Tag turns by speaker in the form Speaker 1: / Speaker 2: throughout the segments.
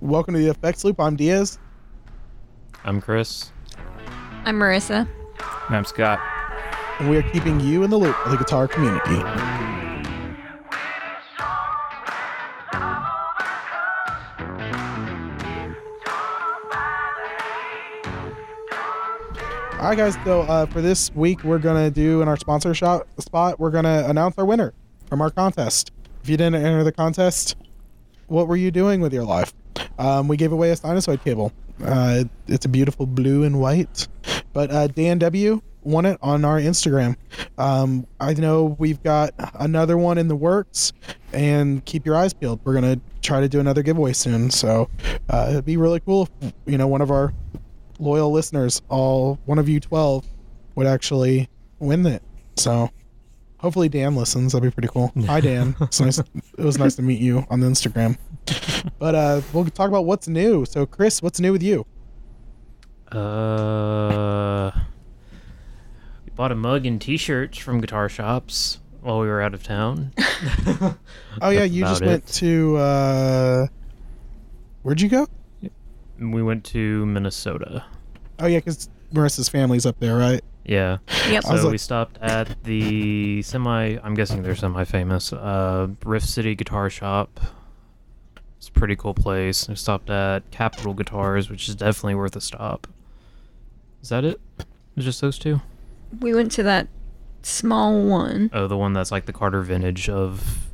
Speaker 1: Welcome to the Effects Loop. I'm Diaz.
Speaker 2: I'm Chris.
Speaker 3: I'm Marissa.
Speaker 4: And I'm Scott.
Speaker 1: and we are keeping you in the loop of the guitar community. All right, guys. So uh, for this week, we're gonna do in our sponsor shot spot. We're gonna announce our winner from our contest. If you didn't enter the contest, what were you doing with your life? Um, we gave away a sinusoid cable. Uh, it's a beautiful blue and white. But uh, Dan W won it on our Instagram. Um, I know we've got another one in the works, and keep your eyes peeled. We're gonna try to do another giveaway soon. So uh, it'd be really cool if you know one of our loyal listeners, all one of you twelve, would actually win it. So hopefully Dan listens. That'd be pretty cool. Hi Dan. It's nice. It was nice to meet you on the Instagram. But uh, we'll talk about what's new. So Chris, what's new with you?
Speaker 2: Uh, we bought a mug and T-shirts from guitar shops while we were out of town.
Speaker 1: Oh yeah, you just
Speaker 2: about
Speaker 1: went to uh, where'd you go?
Speaker 2: We went to Minnesota.
Speaker 1: Oh yeah, because Marissa's family's up there, right?
Speaker 2: Yeah.
Speaker 3: Yep.
Speaker 2: So
Speaker 1: like-
Speaker 2: we stopped at the semi. I'm guessing they're semi-famous. Uh, Rift City Guitar Shop. It's a pretty cool place. We stopped at Capital Guitars, which is definitely worth a stop. Is that it? It's just those two?
Speaker 3: We went to that small one.
Speaker 2: Oh, the one that's like the Carter Vintage of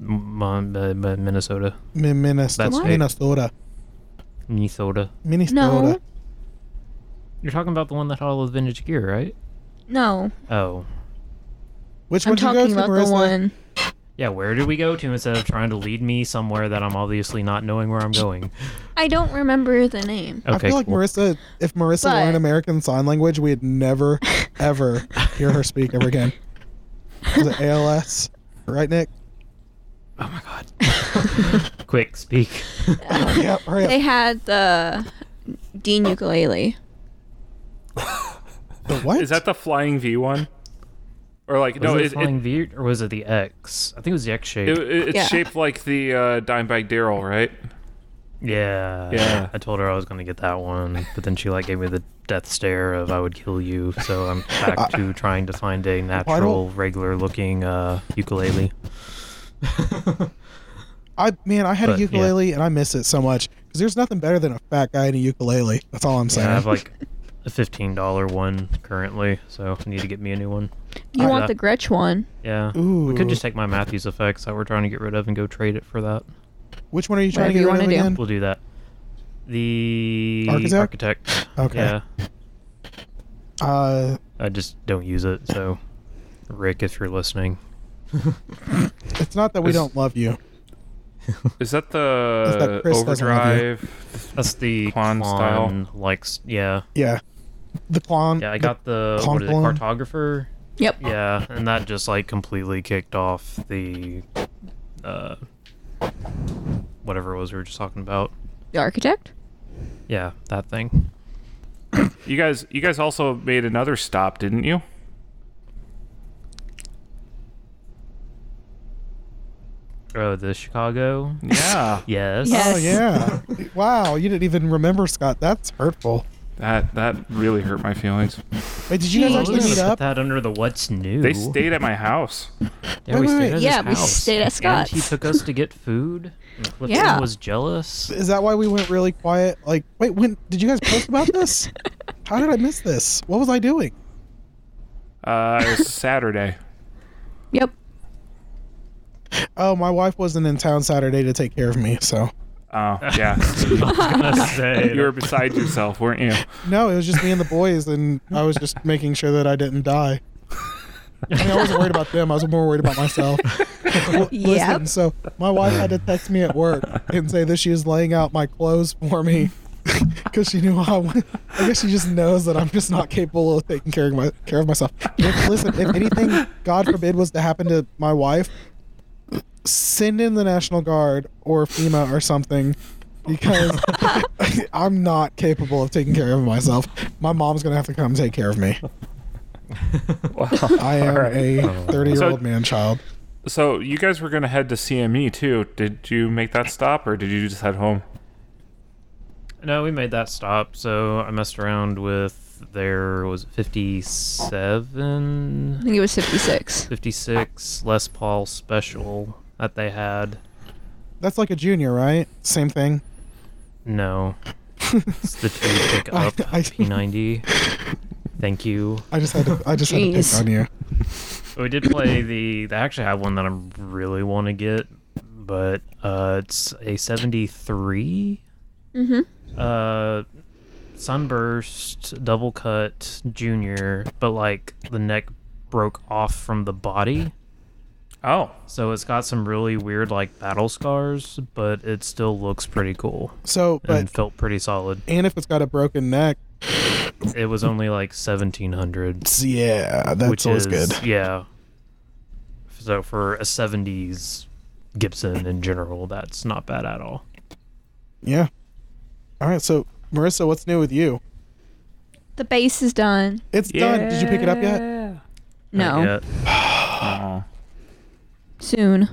Speaker 2: M- M- Minnesota.
Speaker 1: Min- Minnesota.
Speaker 2: That's
Speaker 1: Minnesota.
Speaker 2: Minnesota.
Speaker 1: Minnesota.
Speaker 3: No,
Speaker 2: You're talking about the one that had all the vintage gear, right?
Speaker 3: no.
Speaker 2: Oh.
Speaker 1: Which
Speaker 3: I'm
Speaker 1: one did you go
Speaker 3: talking
Speaker 1: to,
Speaker 3: about the one.
Speaker 2: Yeah, where did we go to instead of trying to lead me somewhere that I'm obviously not knowing where I'm going?
Speaker 3: I don't remember the name.
Speaker 2: Okay,
Speaker 1: I feel like
Speaker 2: cool.
Speaker 1: Marissa, if Marissa
Speaker 3: But-
Speaker 1: learned American Sign Language, we'd never, ever hear her speak ever again. Was it ALS? Right, Nick?
Speaker 2: Oh my god. Quick, speak.
Speaker 1: yeah, hurry up.
Speaker 3: They had the Dean ukulele.
Speaker 1: The what?
Speaker 4: Is that the Flying V one? Or like
Speaker 2: Was
Speaker 4: no,
Speaker 2: it
Speaker 4: it,
Speaker 2: Flying
Speaker 4: it,
Speaker 2: V or was it the X? I think it was the X shape.
Speaker 4: it, it- it's
Speaker 3: Yeah.
Speaker 4: shaped like the uh, Dimebag Darrell, right?
Speaker 2: yeah.
Speaker 4: Yeah.
Speaker 2: I told her I was gonna get that one, but then she like gave me the death stare of I would kill you. So I'm back to trying to find a natural, regular looking uh, ukulele.
Speaker 1: I man, I had
Speaker 2: But,
Speaker 1: a
Speaker 2: yeah.
Speaker 1: ukulele and I miss it so much because there's nothing better than a fat guy in a ukulele. That's all I'm saying.
Speaker 2: Yeah, I have like a fifteen dollar one currently, so I need to get me a new one.
Speaker 3: You want the Gretsch one?
Speaker 2: Yeah.
Speaker 1: Ooh.
Speaker 2: We could just take my Matthews effects that we're trying to get rid of and go trade it for that.
Speaker 1: Which one are you trying
Speaker 3: Whatever
Speaker 1: to
Speaker 3: you
Speaker 1: get rid of
Speaker 3: wanna do.
Speaker 1: again?
Speaker 2: We'll do that. The
Speaker 1: Architect?
Speaker 2: architect.
Speaker 1: Okay.
Speaker 2: Yeah.
Speaker 1: Uh,
Speaker 2: I just don't use it, so Rick, if you're listening.
Speaker 1: it's not that we
Speaker 4: Is-
Speaker 1: don't love you.
Speaker 4: Is that the
Speaker 1: that Chris doesn't love you?
Speaker 4: overdrive?
Speaker 2: That's the
Speaker 4: Klon style?
Speaker 2: Klon, Like, s- yeah,
Speaker 1: Yeah. The Klon.
Speaker 2: yeah. I
Speaker 1: the-
Speaker 2: got the what is it, cartographer.
Speaker 3: Yep.
Speaker 2: Yeah, and that just like completely kicked off the, uh, whatever it was we were just talking about.
Speaker 3: The architect?
Speaker 2: Yeah, that thing.
Speaker 4: You guys, you guys also made another stop, didn't you?
Speaker 2: Oh, the Chicago.
Speaker 4: Yeah.
Speaker 2: Yes.
Speaker 3: Yes.
Speaker 1: Oh yeah. wow, you didn't even remember Scott. That's hurtful.
Speaker 4: That that really hurt my feelings.
Speaker 1: Wait, did you guys
Speaker 3: Jeez.
Speaker 2: I was
Speaker 1: actually meet
Speaker 2: put
Speaker 1: up?
Speaker 2: that under the what's new.
Speaker 4: They stayed at my house.
Speaker 2: Yeah,
Speaker 1: Wait,
Speaker 2: we
Speaker 1: wait,
Speaker 2: stayed
Speaker 1: wait.
Speaker 2: at
Speaker 3: Yeah,
Speaker 2: his
Speaker 3: we
Speaker 2: house.
Speaker 3: stayed at
Speaker 2: And he took us to get food. Clifton
Speaker 3: Yeah.
Speaker 2: was jealous.
Speaker 1: Is that why we went really quiet? Like, wait, when did you guys post about this? How did I miss this? What was I doing?
Speaker 4: Uh, it was Saturday.
Speaker 3: Yep.
Speaker 1: Oh, my wife wasn't in town Saturday to take care of me, so
Speaker 4: Oh, yeah.
Speaker 2: gonna say,
Speaker 4: you were beside yourself, weren't you?
Speaker 1: no, it was just me and the boys, and I was just making sure that I didn't die. I mean, I wasn't worried about them. I was more worried about myself. Well, Listen,
Speaker 3: Yep.
Speaker 1: so my wife had to text me at work and say that she was laying out my clothes for me because she knew how. I guess she just knows that I'm just not capable of taking care of my care of myself. If, listen, if anything, God forbid, was to happen to my wife, send in the National Guard or FEMA or something. Because I'm not capable of taking care of myself. My mom's gonna have to come take care of me.
Speaker 4: Well,
Speaker 1: I am
Speaker 4: all right.
Speaker 1: a 30 year old
Speaker 4: So-
Speaker 1: man child.
Speaker 4: So you guys were gonna head to CME too. Did you make that stop, or did you just head home?
Speaker 2: No, we made that stop. So I messed around with there was 57,
Speaker 3: I think it was 56.
Speaker 2: 56 Les Paul special that they had.
Speaker 1: That's like a junior, right? Same thing.
Speaker 2: No, it's the two pick up
Speaker 1: I-
Speaker 2: P90. Thank you.
Speaker 1: I just had to. I just had to pick on you.
Speaker 2: We did play the. They actually have one that I really want to get, but uh, it's a 73
Speaker 3: Mm-hmm.
Speaker 2: uh, sunburst double cut junior, but like the neck broke off from the body.
Speaker 4: Oh,
Speaker 2: So it's got some really weird like battle scars, but it still looks pretty cool
Speaker 1: So, but
Speaker 2: and felt pretty solid.
Speaker 1: and if it's got a broken neck,
Speaker 2: It was only like 1700,
Speaker 1: yeah, that's
Speaker 2: which
Speaker 1: always
Speaker 2: is
Speaker 1: good.
Speaker 2: yeah. So for a 70s Gibson in general, that's not bad at all.
Speaker 1: Yeah. All right. So, Marissa, what's new with you?
Speaker 3: The bass is done.
Speaker 1: It's done. Did you pick it up yet?
Speaker 2: Not
Speaker 3: No.
Speaker 2: yet.
Speaker 4: Oh.
Speaker 3: Soon.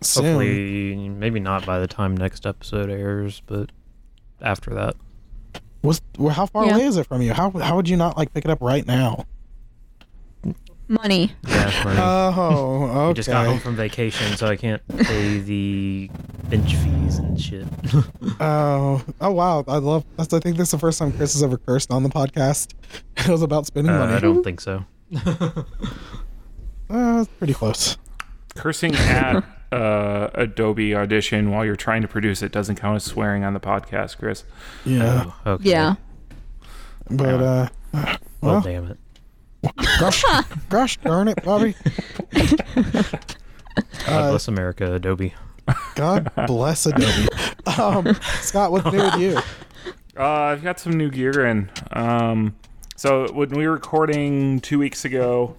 Speaker 1: Soon.
Speaker 2: Hopefully, maybe not by the time next episode airs, but after that.
Speaker 1: Was well, how far
Speaker 3: Yeah.
Speaker 1: away is it from you? How how would you not like pick it up right now?
Speaker 3: Money.
Speaker 2: Yeah, money.
Speaker 1: Oh, okay.
Speaker 2: I just got home from vacation, so I can't pay the bench fees and shit.
Speaker 1: Oh, oh wow! I love. That's. I think this is the first time Chris has ever cursed on the podcast. It was about spending
Speaker 2: Uh,
Speaker 1: money.
Speaker 2: I don't think so.
Speaker 1: Uh, it's pretty close.
Speaker 4: Cursing at uh, Adobe Audition while you're trying to produce it doesn't count as swearing on the podcast, Chris.
Speaker 1: Yeah,
Speaker 2: Oh, okay.
Speaker 3: Yeah.
Speaker 1: but uh,
Speaker 2: Well,
Speaker 1: well,
Speaker 2: damn it.
Speaker 1: gosh, gosh darn it, Bobby.
Speaker 2: God
Speaker 1: Uh,
Speaker 2: bless America, Adobe.
Speaker 1: God bless Adobe. Um, Scott, what's new with you?
Speaker 4: Uh, I've got some new gear in. Um, so when we were recording two weeks ago,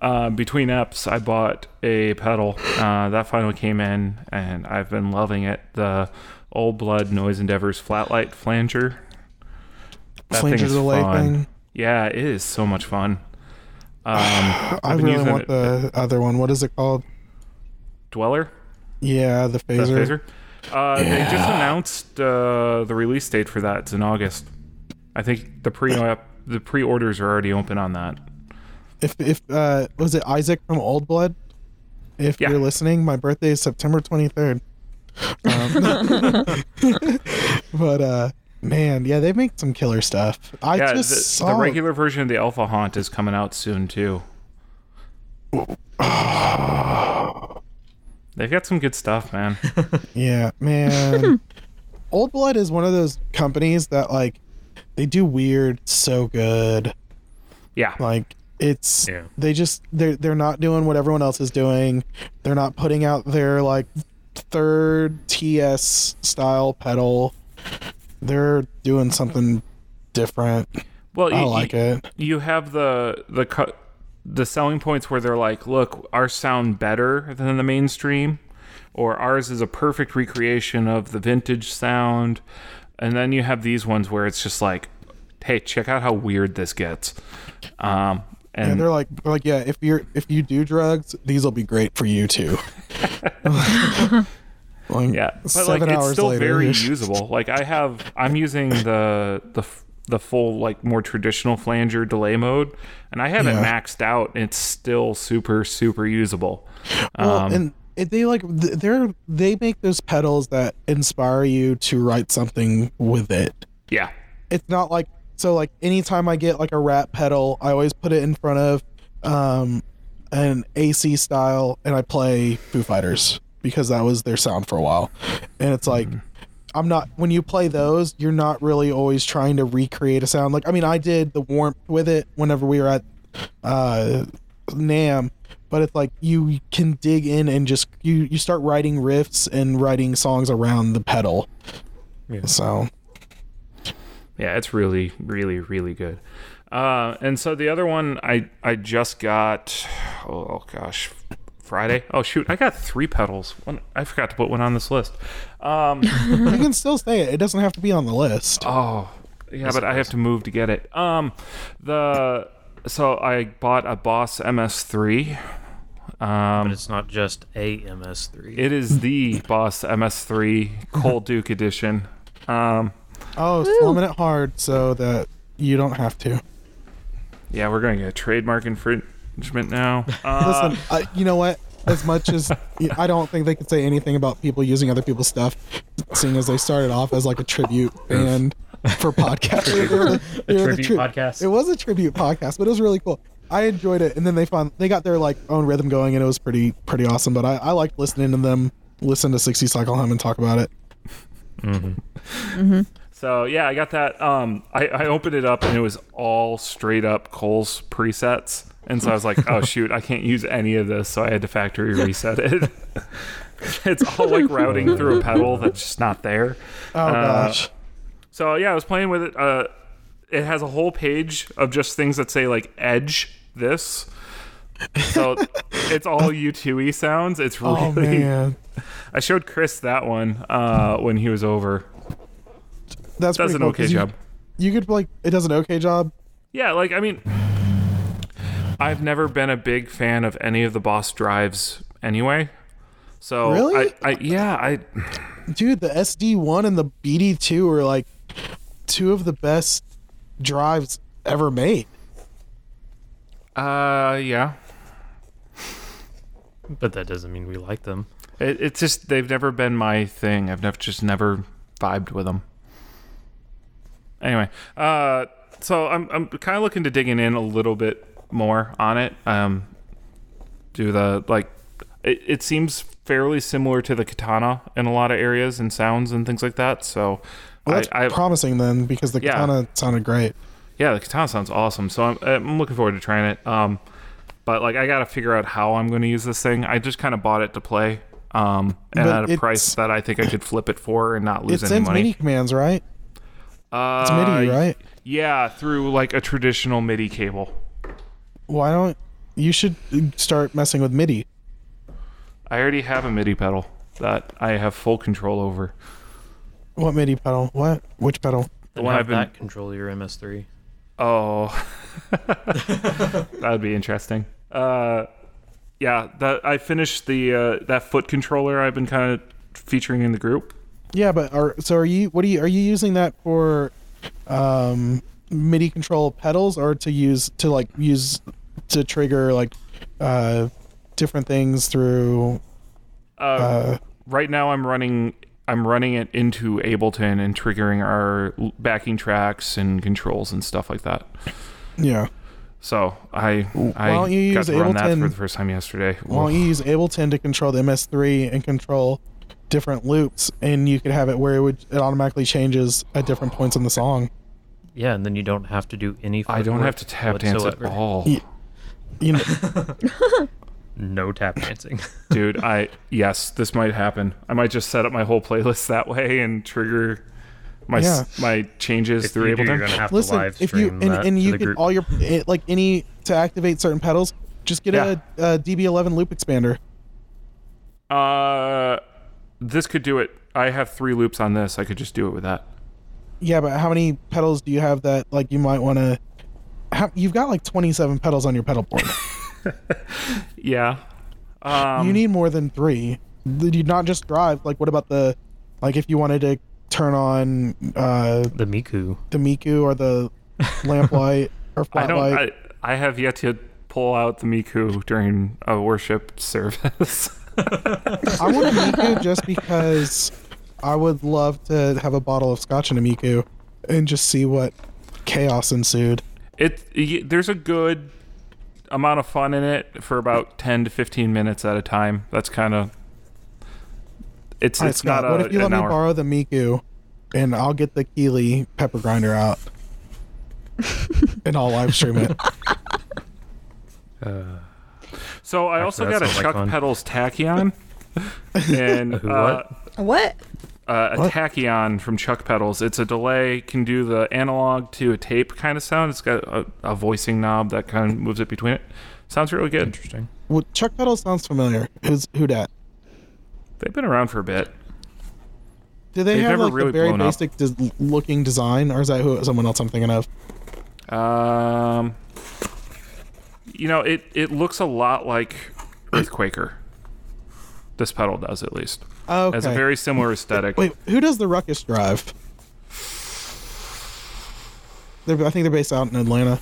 Speaker 4: uh, between eps, I bought a pedal. Uh, that finally came in, and I've been loving it. The Old Blood Noise Endeavors Flatlight Flanger. That
Speaker 1: Flanger
Speaker 4: thing is
Speaker 1: delay
Speaker 4: fun.
Speaker 1: thing.
Speaker 4: Yeah, it is so much fun. Um,
Speaker 1: I
Speaker 4: I've been
Speaker 1: really
Speaker 4: using
Speaker 1: want
Speaker 4: it-
Speaker 1: the other one. What is it called?
Speaker 4: Dweller.
Speaker 1: Yeah, the phaser.
Speaker 4: phaser. Uh, They just announced uh, the release date for that. It's in August. I think the pre the pre orders are already open on that.
Speaker 1: If if uh was it Isaac from Old Blood? If
Speaker 4: Yeah.
Speaker 1: you're listening, my birthday is September 23rd. Um, but uh man, yeah, they make some killer stuff. I
Speaker 4: yeah,
Speaker 1: just
Speaker 4: the,
Speaker 1: saw
Speaker 4: the regular version of the Alpha Haunt is coming out soon too. They've got some good stuff, man.
Speaker 1: Yeah, man. Old Blood is one of those companies that like they do weird so good.
Speaker 4: Yeah,
Speaker 1: Like it's
Speaker 2: Yeah.
Speaker 1: they just they're they're not doing what everyone else is doing. They're not putting out their like third TS style pedal. They're doing something different.
Speaker 4: well,
Speaker 1: I
Speaker 4: you,
Speaker 1: like
Speaker 4: you,
Speaker 1: it.
Speaker 4: you have the the cut the selling points where they're like, look, ours sound better than the mainstream, or ours is a perfect recreation of the vintage sound, and then you have these ones where it's just like, hey, check out how weird this gets. Um,
Speaker 1: And
Speaker 4: and
Speaker 1: they're like they're like, yeah, if you're if you do drugs, these will be great for you too. Like,
Speaker 4: Yeah, but
Speaker 1: seven
Speaker 4: like it's
Speaker 1: hours
Speaker 4: still
Speaker 1: later,
Speaker 4: very usable. Like I have, I'm using the the the full like more traditional flanger delay mode, and I have it maxed out. And it's still super super usable.
Speaker 1: Well,
Speaker 4: Um,
Speaker 1: and they like they're they make those pedals that inspire you to write something with it.
Speaker 4: yeah,
Speaker 1: It's not like so like anytime I get like a rat pedal, I always put it in front of um an AC style and I play Foo Fighters because that was their sound for a while. And it's like I'm not when you play those, you're not really always trying to recreate a sound. Like I mean, I did the warmth with it whenever we were at uh NAMM, but it's like you can dig in and just you you start writing riffs and writing songs around the pedal.
Speaker 2: Yeah.
Speaker 1: So
Speaker 4: yeah, it's really really really good. Uh, and so the other one I I just got. Oh gosh. Friday. Oh shoot! I got three pedals. One, I forgot to put one on this list. Um,
Speaker 1: you can still say it. It doesn't have to be on the list.
Speaker 4: Oh, yeah, but I have to move to get it. Um, the so I bought a Boss MS3
Speaker 2: But
Speaker 4: Um,
Speaker 2: it's not just a MS3.
Speaker 4: it is the Boss MS3 Cold Duke Edition. Um,
Speaker 1: Oh,
Speaker 3: Woo.
Speaker 1: slumming it hard so that you don't have to.
Speaker 4: yeah, we're going to get a trademark infringement now. Uh,
Speaker 1: Listen, I, you know what? As much as I don't think they could say anything about people using other people's stuff, seeing as they started off as like a tribute band for podcasting. They were the- they
Speaker 2: tribute
Speaker 1: tri-
Speaker 2: podcast.
Speaker 1: It was a tribute podcast, but it was really cool. I enjoyed it, and then they found they got their like own rhythm going, and it was pretty pretty awesome. But I, I liked listening to them listen to 60 Cycle Hum and talk about it. Mhm.
Speaker 2: hmm
Speaker 4: So yeah, I got that. Um, I, I opened it up and it was all straight up Cole's presets, and so I was like, oh shoot, I can't use any of this, so I had to factory reset it. it's all like routing through a pedal that's just not there.
Speaker 1: Oh
Speaker 4: Uh,
Speaker 1: gosh,
Speaker 4: So yeah, I was playing with it. Uh, it has a whole page of just things that say like Edge this. So it's all U2E sounds. It's really.
Speaker 1: oh man,
Speaker 4: I showed Chris that one uh, when he was over.
Speaker 1: That's
Speaker 4: Does an
Speaker 1: cool,
Speaker 4: okay
Speaker 1: 'cause you-
Speaker 4: job.
Speaker 1: You could like it does an okay job.
Speaker 4: Yeah, like I mean, I've never been a big fan of any of the Boss drives anyway. So
Speaker 1: Really?
Speaker 4: I, I yeah, I
Speaker 1: Dude, the SD1 and the BD2 are like two of the best drives ever made.
Speaker 4: uh yeah.
Speaker 2: But that doesn't mean we like them.
Speaker 4: It, it's just they've never been my thing. I've never just never vibed with them. Anyway, uh, so I'm I'm kind of looking to digging in a little bit more on it. Um, do the like, it, it seems fairly similar to the katana in a lot of areas and sounds and things like that. So,
Speaker 1: Well, that's
Speaker 4: I, I
Speaker 1: promising then because the
Speaker 4: Yeah.
Speaker 1: katana sounded great.
Speaker 4: yeah, the katana sounds awesome. So I'm I'm looking forward to trying it. Um, but like I got to figure out how I'm going to use this thing. I just kind of bought it to play. Um, and
Speaker 1: But
Speaker 4: at a price that I think I could flip it for and not lose any money.
Speaker 1: MIDI commands, right?
Speaker 4: Uh,
Speaker 1: It's MIDI, right?
Speaker 4: Yeah, through like a traditional MIDI cable.
Speaker 1: Why don't you should start messing with MIDI?
Speaker 4: I already have a MIDI pedal that I have full control over.
Speaker 1: What MIDI pedal? What? Which pedal?
Speaker 2: The
Speaker 4: one I've been-
Speaker 2: that control your MS3.
Speaker 4: Oh, that would be interesting. Uh, yeah, that I finished the uh, that foot controller I've been kind of featuring in the group.
Speaker 1: Yeah, but are so are you? What are you? Are you using that for um, MIDI control pedals, or to use to like use to trigger like uh, different things through?
Speaker 4: Uh,
Speaker 1: Uh,
Speaker 4: right now, I'm running I'm running it into Ableton and triggering our backing tracks and controls and stuff like that.
Speaker 1: yeah.
Speaker 4: So I I got
Speaker 1: use
Speaker 4: to run that
Speaker 1: Ableton-
Speaker 4: for the first time yesterday.
Speaker 1: Why don't you use Ableton to control the MS3 and control different loops, and you could have it where it would it automatically changes at different points in the song.
Speaker 2: Yeah, and then you don't have to do any.
Speaker 4: I don't have to tap dance at all.
Speaker 1: Ye- You know,
Speaker 2: No tap dancing.
Speaker 4: Dude, I yes, this might happen. I might just set up my whole playlist that way and trigger my s- my changes
Speaker 2: if
Speaker 4: through
Speaker 2: you do, you're
Speaker 4: Ableton.
Speaker 2: gonna have
Speaker 1: listen,
Speaker 2: to live
Speaker 1: if you and, and you can all your it, like any to activate certain pedals, just get
Speaker 4: Yeah.
Speaker 1: a, a DB11 loop expander.
Speaker 4: Uh this could do it. I have 3 loops on this. I could just do it with that.
Speaker 1: Yeah, but how many pedals do you have that like you might want to? You've got like 27 pedals on your pedal board.
Speaker 4: Yeah. Um
Speaker 1: you need more than three. Did you not just drive? Like, what about the, like, if you wanted to turn on uh,
Speaker 2: the Miku.
Speaker 1: the Miku or the lamplight or
Speaker 4: I don't
Speaker 1: flatlight?
Speaker 4: I, I have yet to pull out the Miku during a worship service.
Speaker 1: I, want a Miku just because I would love to have a bottle of scotch and a Miku and just see what chaos ensued.
Speaker 4: it y- there's a good amount of fun in it for about 10 to 15 minutes at a time. That's kind of it's
Speaker 1: All right,
Speaker 4: it's
Speaker 1: Scott,
Speaker 4: not a,
Speaker 1: what if you let me
Speaker 4: hour.
Speaker 1: borrow the Miku and I'll get the Keeley pepper grinder out and I'll live stream it?
Speaker 2: Uh,
Speaker 4: So I also got a Chuck
Speaker 2: fun.
Speaker 4: Pedals Tachyon and uh,
Speaker 2: what?
Speaker 3: What?
Speaker 4: uh, a
Speaker 1: What?
Speaker 4: Tachyon from Chuck Pedals. It's a delay, can do the analog to a tape kind of sound. It's got a, a voicing knob that kind of moves it between it. Sounds really good.
Speaker 2: Interesting.
Speaker 1: Well, Chuck Pedals sounds familiar. Who's who dat?
Speaker 4: They've been around for a bit.
Speaker 1: Do they
Speaker 4: They've
Speaker 1: have like
Speaker 4: really
Speaker 1: a very basic des- looking design, or is that who someone else I'm thinking of?
Speaker 4: Um, you know, it it looks a lot like with Quaker. This pedal does at least.
Speaker 1: Okay.
Speaker 4: Has a very similar aesthetic.
Speaker 1: Wait, who does the Ruckus drive? They're, I think they're based out in Atlanta.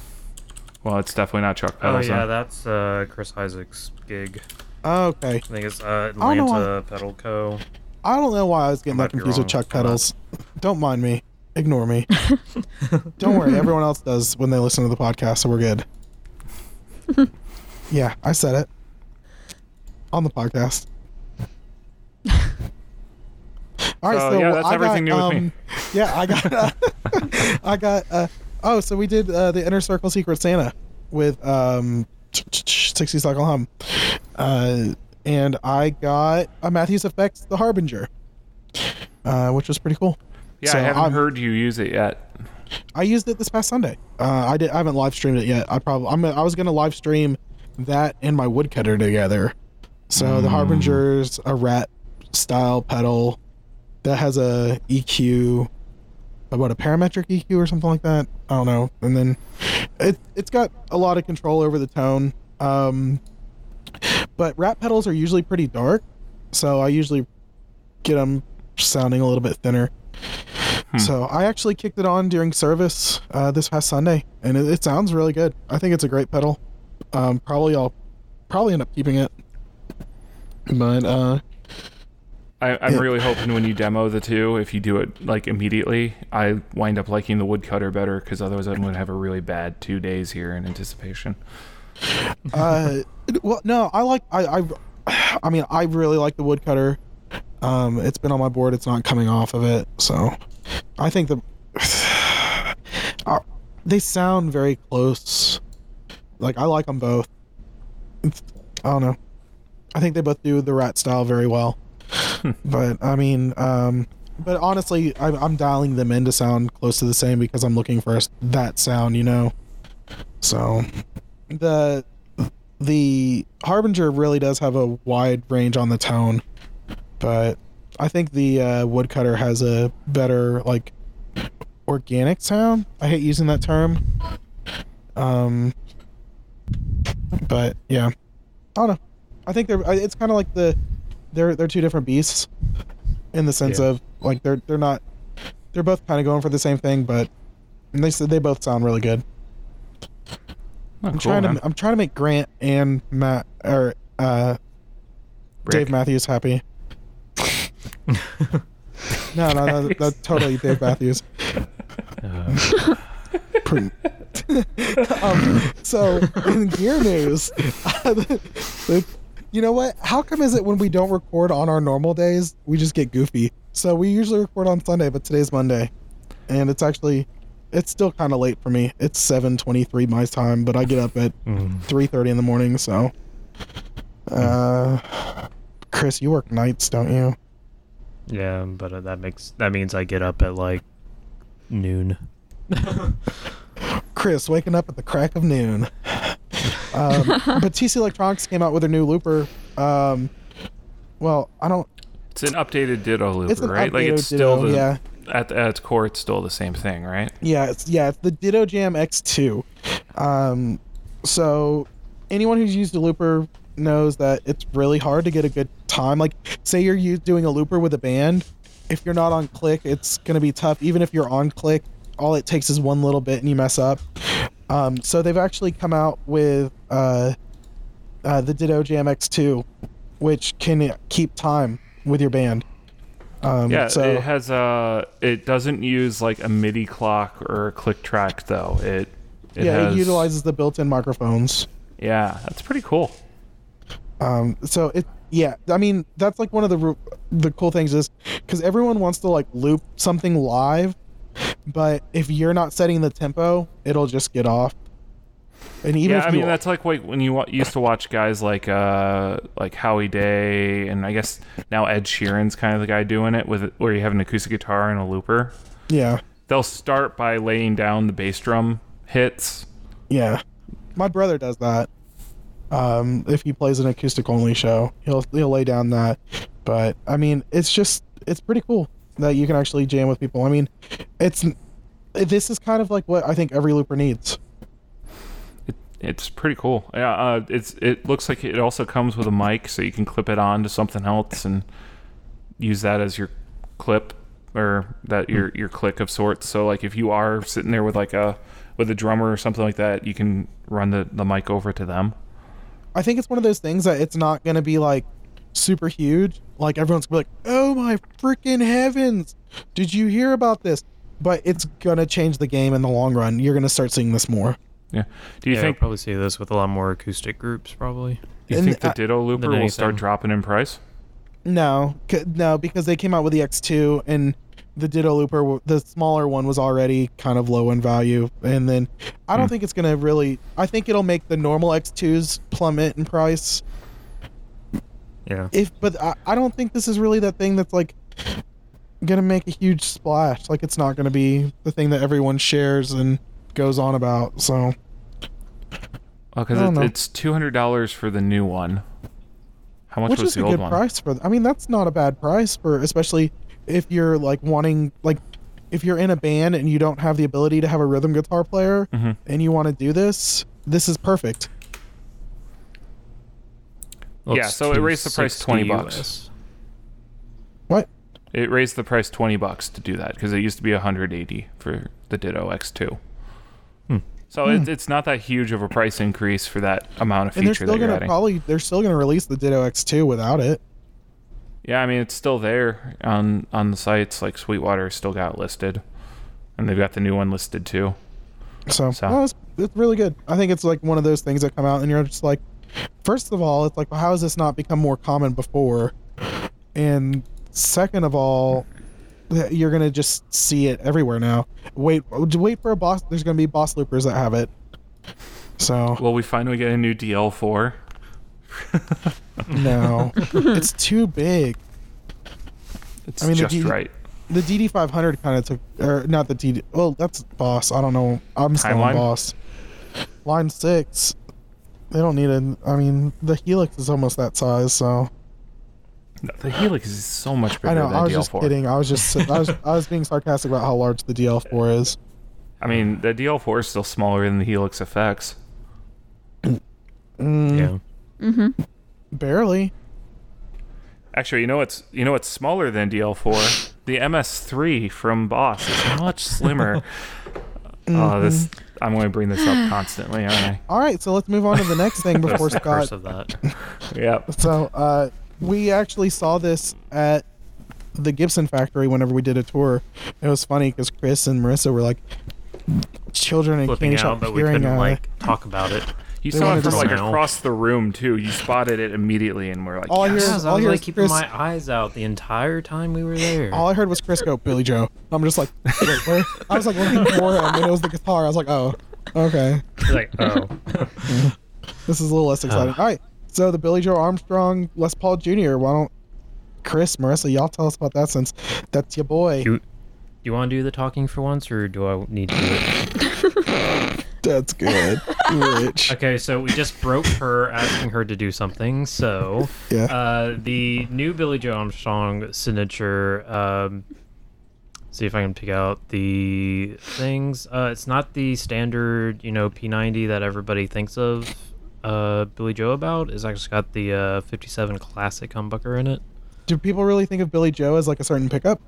Speaker 4: Well, it's definitely not Chuck Pedals.
Speaker 2: Oh yeah,
Speaker 4: huh?
Speaker 2: that's uh, Chris Isaac's gig.
Speaker 1: Okay.
Speaker 2: I think it's uh,
Speaker 1: don't
Speaker 2: Atlanta Pedal Co.
Speaker 1: I don't know why I was getting
Speaker 2: I
Speaker 1: that confused with
Speaker 2: wrong.
Speaker 1: Chuck pedals. Don't mind me. Ignore me. don't worry. Everyone else does when they listen to the podcast, so we're good. yeah, I said it on the podcast. All right,
Speaker 4: So,
Speaker 1: so,
Speaker 4: yeah, that's
Speaker 1: I
Speaker 4: everything
Speaker 1: got,
Speaker 4: new with me.
Speaker 1: um, Yeah, I got. Uh, I got. Uh, oh, so we did uh, the Inner Circle Secret Santa with um, 60 Cycle Hum, uh, and I got a Matthews Effects The Harbinger, uh, which was pretty cool.
Speaker 4: yeah,
Speaker 1: so
Speaker 4: I haven't
Speaker 1: I'm-
Speaker 4: heard you use it yet.
Speaker 1: I used it this past Sunday. Uh, I did. I haven't live streamed it yet. I probably. I'm. I was gonna live stream that and my woodcutter together. So the Harbinger's a rat style pedal that has a EQ, about a parametric EQ or something like that. I don't know. And then it it's got a lot of control over the tone. Um, but rat pedals are usually pretty dark, so I usually get them sounding a little bit thinner. So I actually kicked it on during service uh, this past Sunday, and it, it sounds really good. I think it's a great pedal. Um, probably I'll probably end up keeping it. But uh,
Speaker 4: I, I'm
Speaker 1: Yeah.
Speaker 4: really hoping when you demo the two, if you do it like immediately, I wind up liking the woodcutter better because otherwise I'm gonna have a really bad two days here in anticipation.
Speaker 1: uh, well, no, I like I I, I mean I really like the woodcutter. Um, it's been on my board. It's not coming off of it, so I think the uh, they sound very close. Like I like them both. It's- I don't know. I think they both do the rat style very well. but I mean, um, but honestly, I'm, I'm dialing them in to sound close to the same because I'm looking for that sound, you know. So the the harbinger really does have a wide range on the tone, but I think the uh, woodcutter has a better like organic sound. I hate using that term. Um, but yeah, I don't know. I think they're. It's kind of like the they're they're two different beasts in the sense
Speaker 2: Yeah.
Speaker 1: of like they're they're not they're both kind of going for the same thing, but they said they both sound really good.
Speaker 4: Oh,
Speaker 1: I'm
Speaker 4: cool,
Speaker 1: trying
Speaker 4: man.
Speaker 1: to I'm trying to make Grant and Matt or uh Dave Matthews happy. No, no, no, that's totally Dave Matthews.
Speaker 2: Uh,
Speaker 1: um, so in gear news, the- you know what? How come is it when we don't record on our normal days, we just get goofy? So we usually record on Sunday, but today's Monday, and it's actually it's still kind of late for me. It's 7:23 my time, but I get up at
Speaker 2: mm,
Speaker 1: 3:30 in the morning. So, uh, Chris, you work nights, don't you?
Speaker 2: Yeah, but uh, that makes that means I get up at like noon.
Speaker 1: Chris waking up at the crack of noon. Um, but TC Electronics came out with their new looper. Um, well, I don't.
Speaker 4: It's an updated Ditto looper,
Speaker 1: It's an
Speaker 4: right? Like it's still
Speaker 1: Ditto,
Speaker 4: the
Speaker 1: yeah.
Speaker 4: at, at its core, it's still the same thing, right?
Speaker 1: Yeah, it's yeah, it's the Ditto Jam X2. Um, so anyone who's used a looper knows that it's really hard to get a good time. Like, say you're u- doing a looper with a band, if you're not on click, it's gonna be tough. Even if you're on click, all it takes is one little bit and you mess up. Um, so they've actually come out with uh, uh, the Ditto Jam X2, which can keep time with your band. Um,
Speaker 4: Yeah,
Speaker 1: so
Speaker 4: it has a. It doesn't use like a MIDI clock or a click track though. It. it
Speaker 1: yeah,
Speaker 4: has,
Speaker 1: it utilizes the built-in microphones.
Speaker 4: Yeah, that's pretty cool.
Speaker 1: Um, so it, yeah, I mean, that's like one of the the cool things is because everyone wants to like loop something live, but if you're not setting the tempo, it'll just get off. And even
Speaker 4: yeah, I
Speaker 1: you,
Speaker 4: mean that's like like when you used to watch guys like uh like Howie Day and I guess now Ed Sheeran's kind of the guy doing it with where you have an acoustic guitar and a looper.
Speaker 1: yeah,
Speaker 4: They'll start by laying down the bass drum hits.
Speaker 1: yeah, my brother does that. Um, if he plays an acoustic only show, he'll he'll lay down that. But I mean, it's just it's pretty cool that you can actually jam with people. I mean, it's this is kind of like what I think every looper needs.
Speaker 4: It's pretty cool. Yeah, uh, it's it looks like it also comes with a mic, so you can clip it on to something else and use that as your clip or that your your click of sorts. So like if you are sitting there with like a with a drummer or something like that, you can run the the mic over to them.
Speaker 1: I think it's one of those things that it's not going to be like super huge. Like everyone's gonna be like, "Oh my freaking heavens! Did you hear about this?" But it's gonna change the game in the long run. You're gonna start seeing this more.
Speaker 4: Yeah. Do you
Speaker 2: yeah,
Speaker 4: think
Speaker 2: I'll probably see this with a lot more acoustic groups, probably.
Speaker 4: do you
Speaker 1: and
Speaker 4: think the
Speaker 1: I-
Speaker 4: Ditto Looper will start dropping in price?
Speaker 1: No, c- no, because they came out with the X2 and the Ditto Looper, the smaller one was already kind of low in value, and then I don't
Speaker 4: Hmm.
Speaker 1: think it's gonna really. I think it'll make the normal X2s plummet in price.
Speaker 2: Yeah.
Speaker 1: If, but I, I don't think this is really that thing that's like gonna make a huge splash. Like it's not gonna be the thing that everyone shares and goes on about. So
Speaker 4: Because it, it's two hundred dollars for the new one. How much
Speaker 1: which
Speaker 4: was
Speaker 1: is
Speaker 4: the
Speaker 1: a
Speaker 4: old
Speaker 1: good
Speaker 4: one?
Speaker 1: price for. I mean, that's not a bad price for, especially if you're like wanting like if you're in a band and you don't have the ability to have a rhythm guitar player
Speaker 4: hmm
Speaker 1: and you want to do this, this is perfect.
Speaker 2: Well,
Speaker 4: Yeah, so it raised the price 20 bucks.
Speaker 2: US.
Speaker 1: What?
Speaker 4: It raised the price twenty bucks to do that because it used to be hundred eighty for the Ditto X2.
Speaker 2: Hmm.
Speaker 4: So it, it's not that huge of a price increase for that amount of
Speaker 1: And they're still gonna probably they're still gonna release the Ditto X2 without it.
Speaker 4: Yeah, I mean it's still there on on the sites. Like Sweetwater still got listed, and they've got the new one listed too.
Speaker 1: So,
Speaker 4: So-
Speaker 1: no, it's, it's really good. I think it's like one of those things that come out and you're just like, first of all, it's like, well, how has this not become more common before? And second of all, you're gonna just see it everywhere now. Wait, wait for a boss. There's gonna be boss loopers that have it. So
Speaker 4: Will we finally get a new DL4?
Speaker 1: no, it's too big.
Speaker 4: It's
Speaker 1: I mean, the
Speaker 4: just
Speaker 1: D-
Speaker 4: right.
Speaker 1: The DD500 kind of took, or not the DD. Well, that's boss. I don't know. I'm still on boss. Line six. They don't need it. I mean, the Helix is almost that size, so
Speaker 4: No, the Helix is so much bigger
Speaker 1: I know.
Speaker 4: than
Speaker 1: I was
Speaker 4: DL4.
Speaker 1: just kidding. I was just. I was. I was being sarcastic about how large the DL4 is.
Speaker 4: I mean, the DL4 is still smaller than the Helix FX.
Speaker 1: Mm,
Speaker 2: Yeah.
Speaker 3: Mm-hmm.
Speaker 1: Barely.
Speaker 4: Actually, you know what's you know what's smaller than DL4? the MS3 from Boss is much slimmer. Oh, this I'm going to bring this up constantly, aren't I?
Speaker 1: All right, so let's move on to the next thing
Speaker 2: That's
Speaker 1: before
Speaker 2: the curse
Speaker 1: Scott.
Speaker 2: of that.
Speaker 4: Yep.
Speaker 1: So, uh, we actually saw this at the Gibson factory whenever we did a tour. It was funny because Chris and Marissa were like children in
Speaker 2: Flipping
Speaker 1: candy shop
Speaker 2: but we
Speaker 1: hearing
Speaker 2: couldn't
Speaker 1: uh,
Speaker 2: like talk about it.
Speaker 4: You
Speaker 1: They
Speaker 4: saw it from
Speaker 1: to
Speaker 4: like
Speaker 2: smell.
Speaker 4: across the room too. You spotted it immediately, and we're like,
Speaker 1: All I
Speaker 4: yes.
Speaker 1: hear
Speaker 2: Yes,
Speaker 1: is-
Speaker 2: I
Speaker 1: all
Speaker 2: was
Speaker 1: hear
Speaker 2: like
Speaker 1: is
Speaker 2: keeping
Speaker 1: Chris-
Speaker 2: my eyes out the entire time we were there.
Speaker 1: All I heard was Chris go, Billie Joe. I'm just like, wait, where? I was like looking for him, and it was the guitar. I was like, oh, okay.
Speaker 2: Like, oh,
Speaker 1: This is a little less exciting.
Speaker 2: Uh.
Speaker 1: All right. So the Billie Joe Armstrong Les Paul Jr. Why don't Chris, Marissa, y'all tell us about that since that's your boy.
Speaker 2: you you want to do the talking for once, or do I need to do it?
Speaker 1: That's good. Rich.
Speaker 2: Okay, so we just broke her, asking her to do something. So,
Speaker 1: Yeah.
Speaker 2: uh, the new Billie Joe Armstrong signature. Um, see if I can pick out the things. Uh, it's not the standard, you know, P90 that everybody thinks of. Uh, Billie Joe about. It's actually got the uh, 57 Classic humbucker in it.
Speaker 1: Do people really think of Billie Joe as like a certain pickup?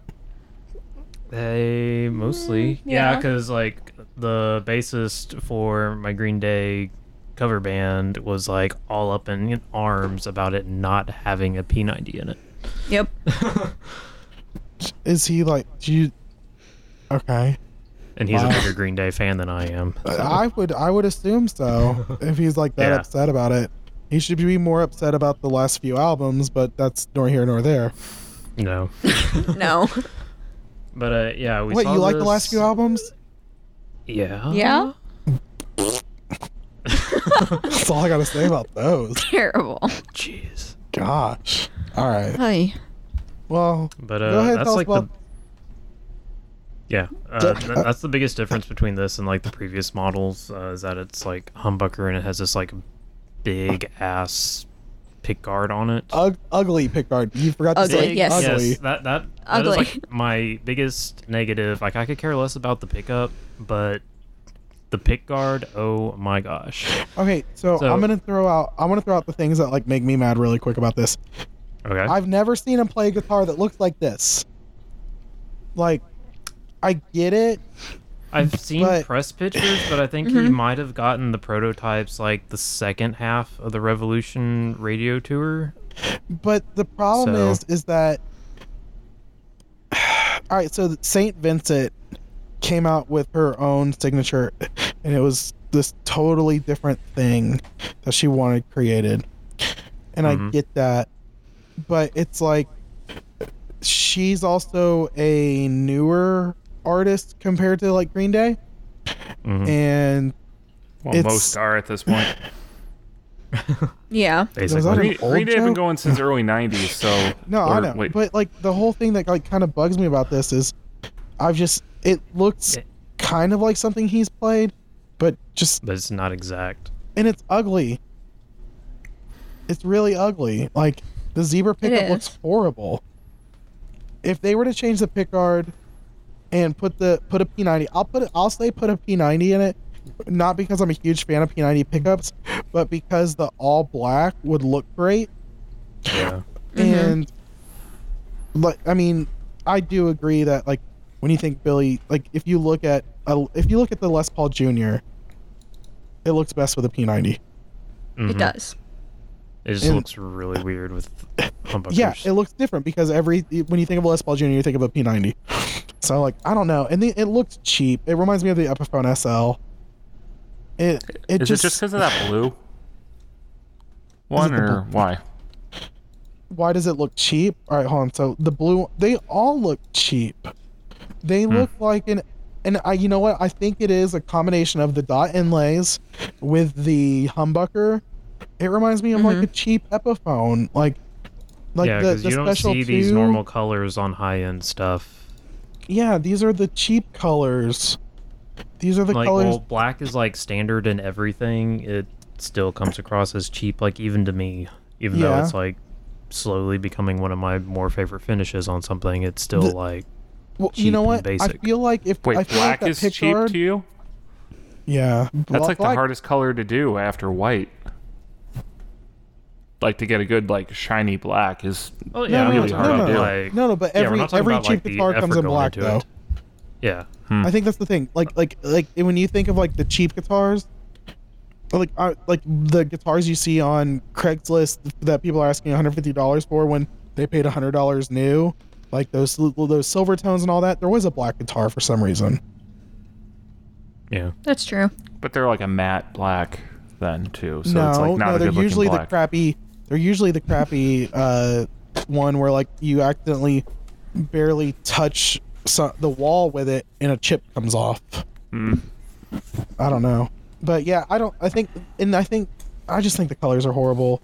Speaker 2: They mostly,
Speaker 3: Mm,
Speaker 2: yeah,
Speaker 3: yeah.
Speaker 2: because like the bassist for my Green Day cover band was like all up in arms about it not having a P90 in it.
Speaker 3: Yep.
Speaker 1: Is he like? Do you? Okay.
Speaker 2: And he's
Speaker 1: Wow.
Speaker 2: a bigger Green Day fan than I am.
Speaker 1: I would. I would assume so. if he's like that
Speaker 2: Yeah.
Speaker 1: upset about it, he should be more upset about the last few albums. But that's nor here nor there.
Speaker 2: No,
Speaker 3: No.
Speaker 2: but uh, yeah, we
Speaker 1: What
Speaker 2: saw
Speaker 1: you like the last few albums?
Speaker 2: Yeah.
Speaker 3: Yeah?
Speaker 1: That's all I gotta say about those.
Speaker 3: Terrible.
Speaker 2: Jeez.
Speaker 1: Gosh. All right.
Speaker 3: Hey.
Speaker 1: Well,
Speaker 2: But
Speaker 1: Go
Speaker 2: uh,
Speaker 1: ahead,
Speaker 2: that's
Speaker 1: tell us
Speaker 2: like the. Yeah, uh, that's the biggest difference between this and like the previous models uh, is that it's like humbucker and it has this like big ass pick guard on it.
Speaker 1: ug- ugly pickguard. You forgot to
Speaker 3: Ugly,
Speaker 1: say
Speaker 3: yes.
Speaker 1: ugly.
Speaker 2: Yes, that that that is
Speaker 3: Ugly.
Speaker 2: like my biggest negative. Like I could care less about the pickup, but the pick guard. Oh my gosh.
Speaker 1: Okay, so,
Speaker 2: So-
Speaker 1: I'm gonna throw out. I want to throw out the things that like make me mad really quick about this.
Speaker 2: Okay.
Speaker 1: I've never seen him play a guitar that looks like this. Like, I get it.
Speaker 2: I've seen
Speaker 1: but-
Speaker 2: press pictures, but I think he mm-hmm. might have gotten the prototypes like the second half of the Revolution radio tour.
Speaker 1: But the problem
Speaker 2: So-
Speaker 1: is, is that all right. So Saint Vincent came out with her own signature, and it was this totally different thing that she wanted created, and I
Speaker 2: Mhm.
Speaker 1: get that. But it's like she's also a newer artist compared to like Green Day,
Speaker 2: Mhm.
Speaker 1: and
Speaker 4: Well, most are at this point.
Speaker 3: Yeah.
Speaker 2: Basically.
Speaker 1: that
Speaker 4: green, green day have been going since early '90s. So
Speaker 1: No, I
Speaker 4: or,
Speaker 1: know.
Speaker 4: Wait,
Speaker 1: But like the whole thing that like kind of bugs me about this is I've just it looks
Speaker 2: Yeah.
Speaker 1: kind of like something he's played, but just
Speaker 2: but it's not exact.
Speaker 1: and it's ugly. It's really ugly. Like the zebra pickup looks horrible. If they were to change the pickguard and put the put a P90, I'll put it I'll say put a P90 in it, not because I'm a huge fan of P90 pickups, but because the all black would look great
Speaker 2: Yeah.
Speaker 1: and mm-hmm. like i mean i do agree that like when you think billie like if you look at a, if you look at the les paul jr it looks best with a p90
Speaker 2: Mhm.
Speaker 3: It does.
Speaker 2: It just
Speaker 1: And-
Speaker 2: looks really weird with humbuckers.
Speaker 1: yeah it looks different because every when you think of a les paul jr you think of a p90 so like i don't know. And the, it looks cheap. It reminds me of the epiphone sl it it
Speaker 4: is
Speaker 1: just,
Speaker 4: it just because of that blue? One,
Speaker 1: it the
Speaker 4: or why?
Speaker 1: why does it look cheap? All right hold on. So the blue they all look cheap they
Speaker 2: Hmm.
Speaker 1: look like an and i you know what i think it is a combination of the dot inlays with the humbucker it reminds me of like a cheap epiphone like like
Speaker 2: yeah,
Speaker 1: the, the
Speaker 2: you don't see these normal colors on high end stuff.
Speaker 1: yeah these are the cheap colors these are the
Speaker 2: like,
Speaker 1: colors
Speaker 2: well, black is like standard in everything. It still comes across as cheap, like even to me. Even though it's like slowly becoming one of my more favorite finishes on something, it's still
Speaker 1: The-
Speaker 2: like
Speaker 1: well, you know
Speaker 2: and
Speaker 1: what i feel like if
Speaker 4: Wait,
Speaker 1: I feel like
Speaker 4: black
Speaker 1: that
Speaker 4: is
Speaker 1: pick
Speaker 4: cheap
Speaker 1: guard-
Speaker 4: to you?
Speaker 1: yeah
Speaker 4: That's like the
Speaker 1: black-
Speaker 4: hardest color to do after white. Like to get a good like shiny black is
Speaker 2: oh
Speaker 1: yeah, no,
Speaker 4: really
Speaker 1: no,
Speaker 4: hard
Speaker 1: no,
Speaker 4: to
Speaker 1: no,
Speaker 4: do.
Speaker 2: Like,
Speaker 1: no, no, but every
Speaker 2: not talking
Speaker 1: every
Speaker 2: about,
Speaker 1: cheap
Speaker 2: like,
Speaker 1: guitar comes in black though.
Speaker 2: it. Yeah.
Speaker 1: I think that's the thing. Like like like when you think of like the cheap guitars, like uh, like the guitars you see on Craigslist that people are asking 150 dollars for when they paid 100 dollars new, like those those silver tones and all that. There was a black guitar for some reason.
Speaker 2: Yeah.
Speaker 3: That's true.
Speaker 4: but they're like a matte black then too. So
Speaker 1: no,
Speaker 4: it's like not
Speaker 1: no, they're
Speaker 4: good
Speaker 1: usually
Speaker 4: looking
Speaker 1: the crappy. They're usually the crappy uh, one where like you accidentally barely touch so, the wall with it and a chip comes off.
Speaker 4: Mm.
Speaker 1: I don't know, but yeah, I don't. I think, and I think, I just think the colors are horrible.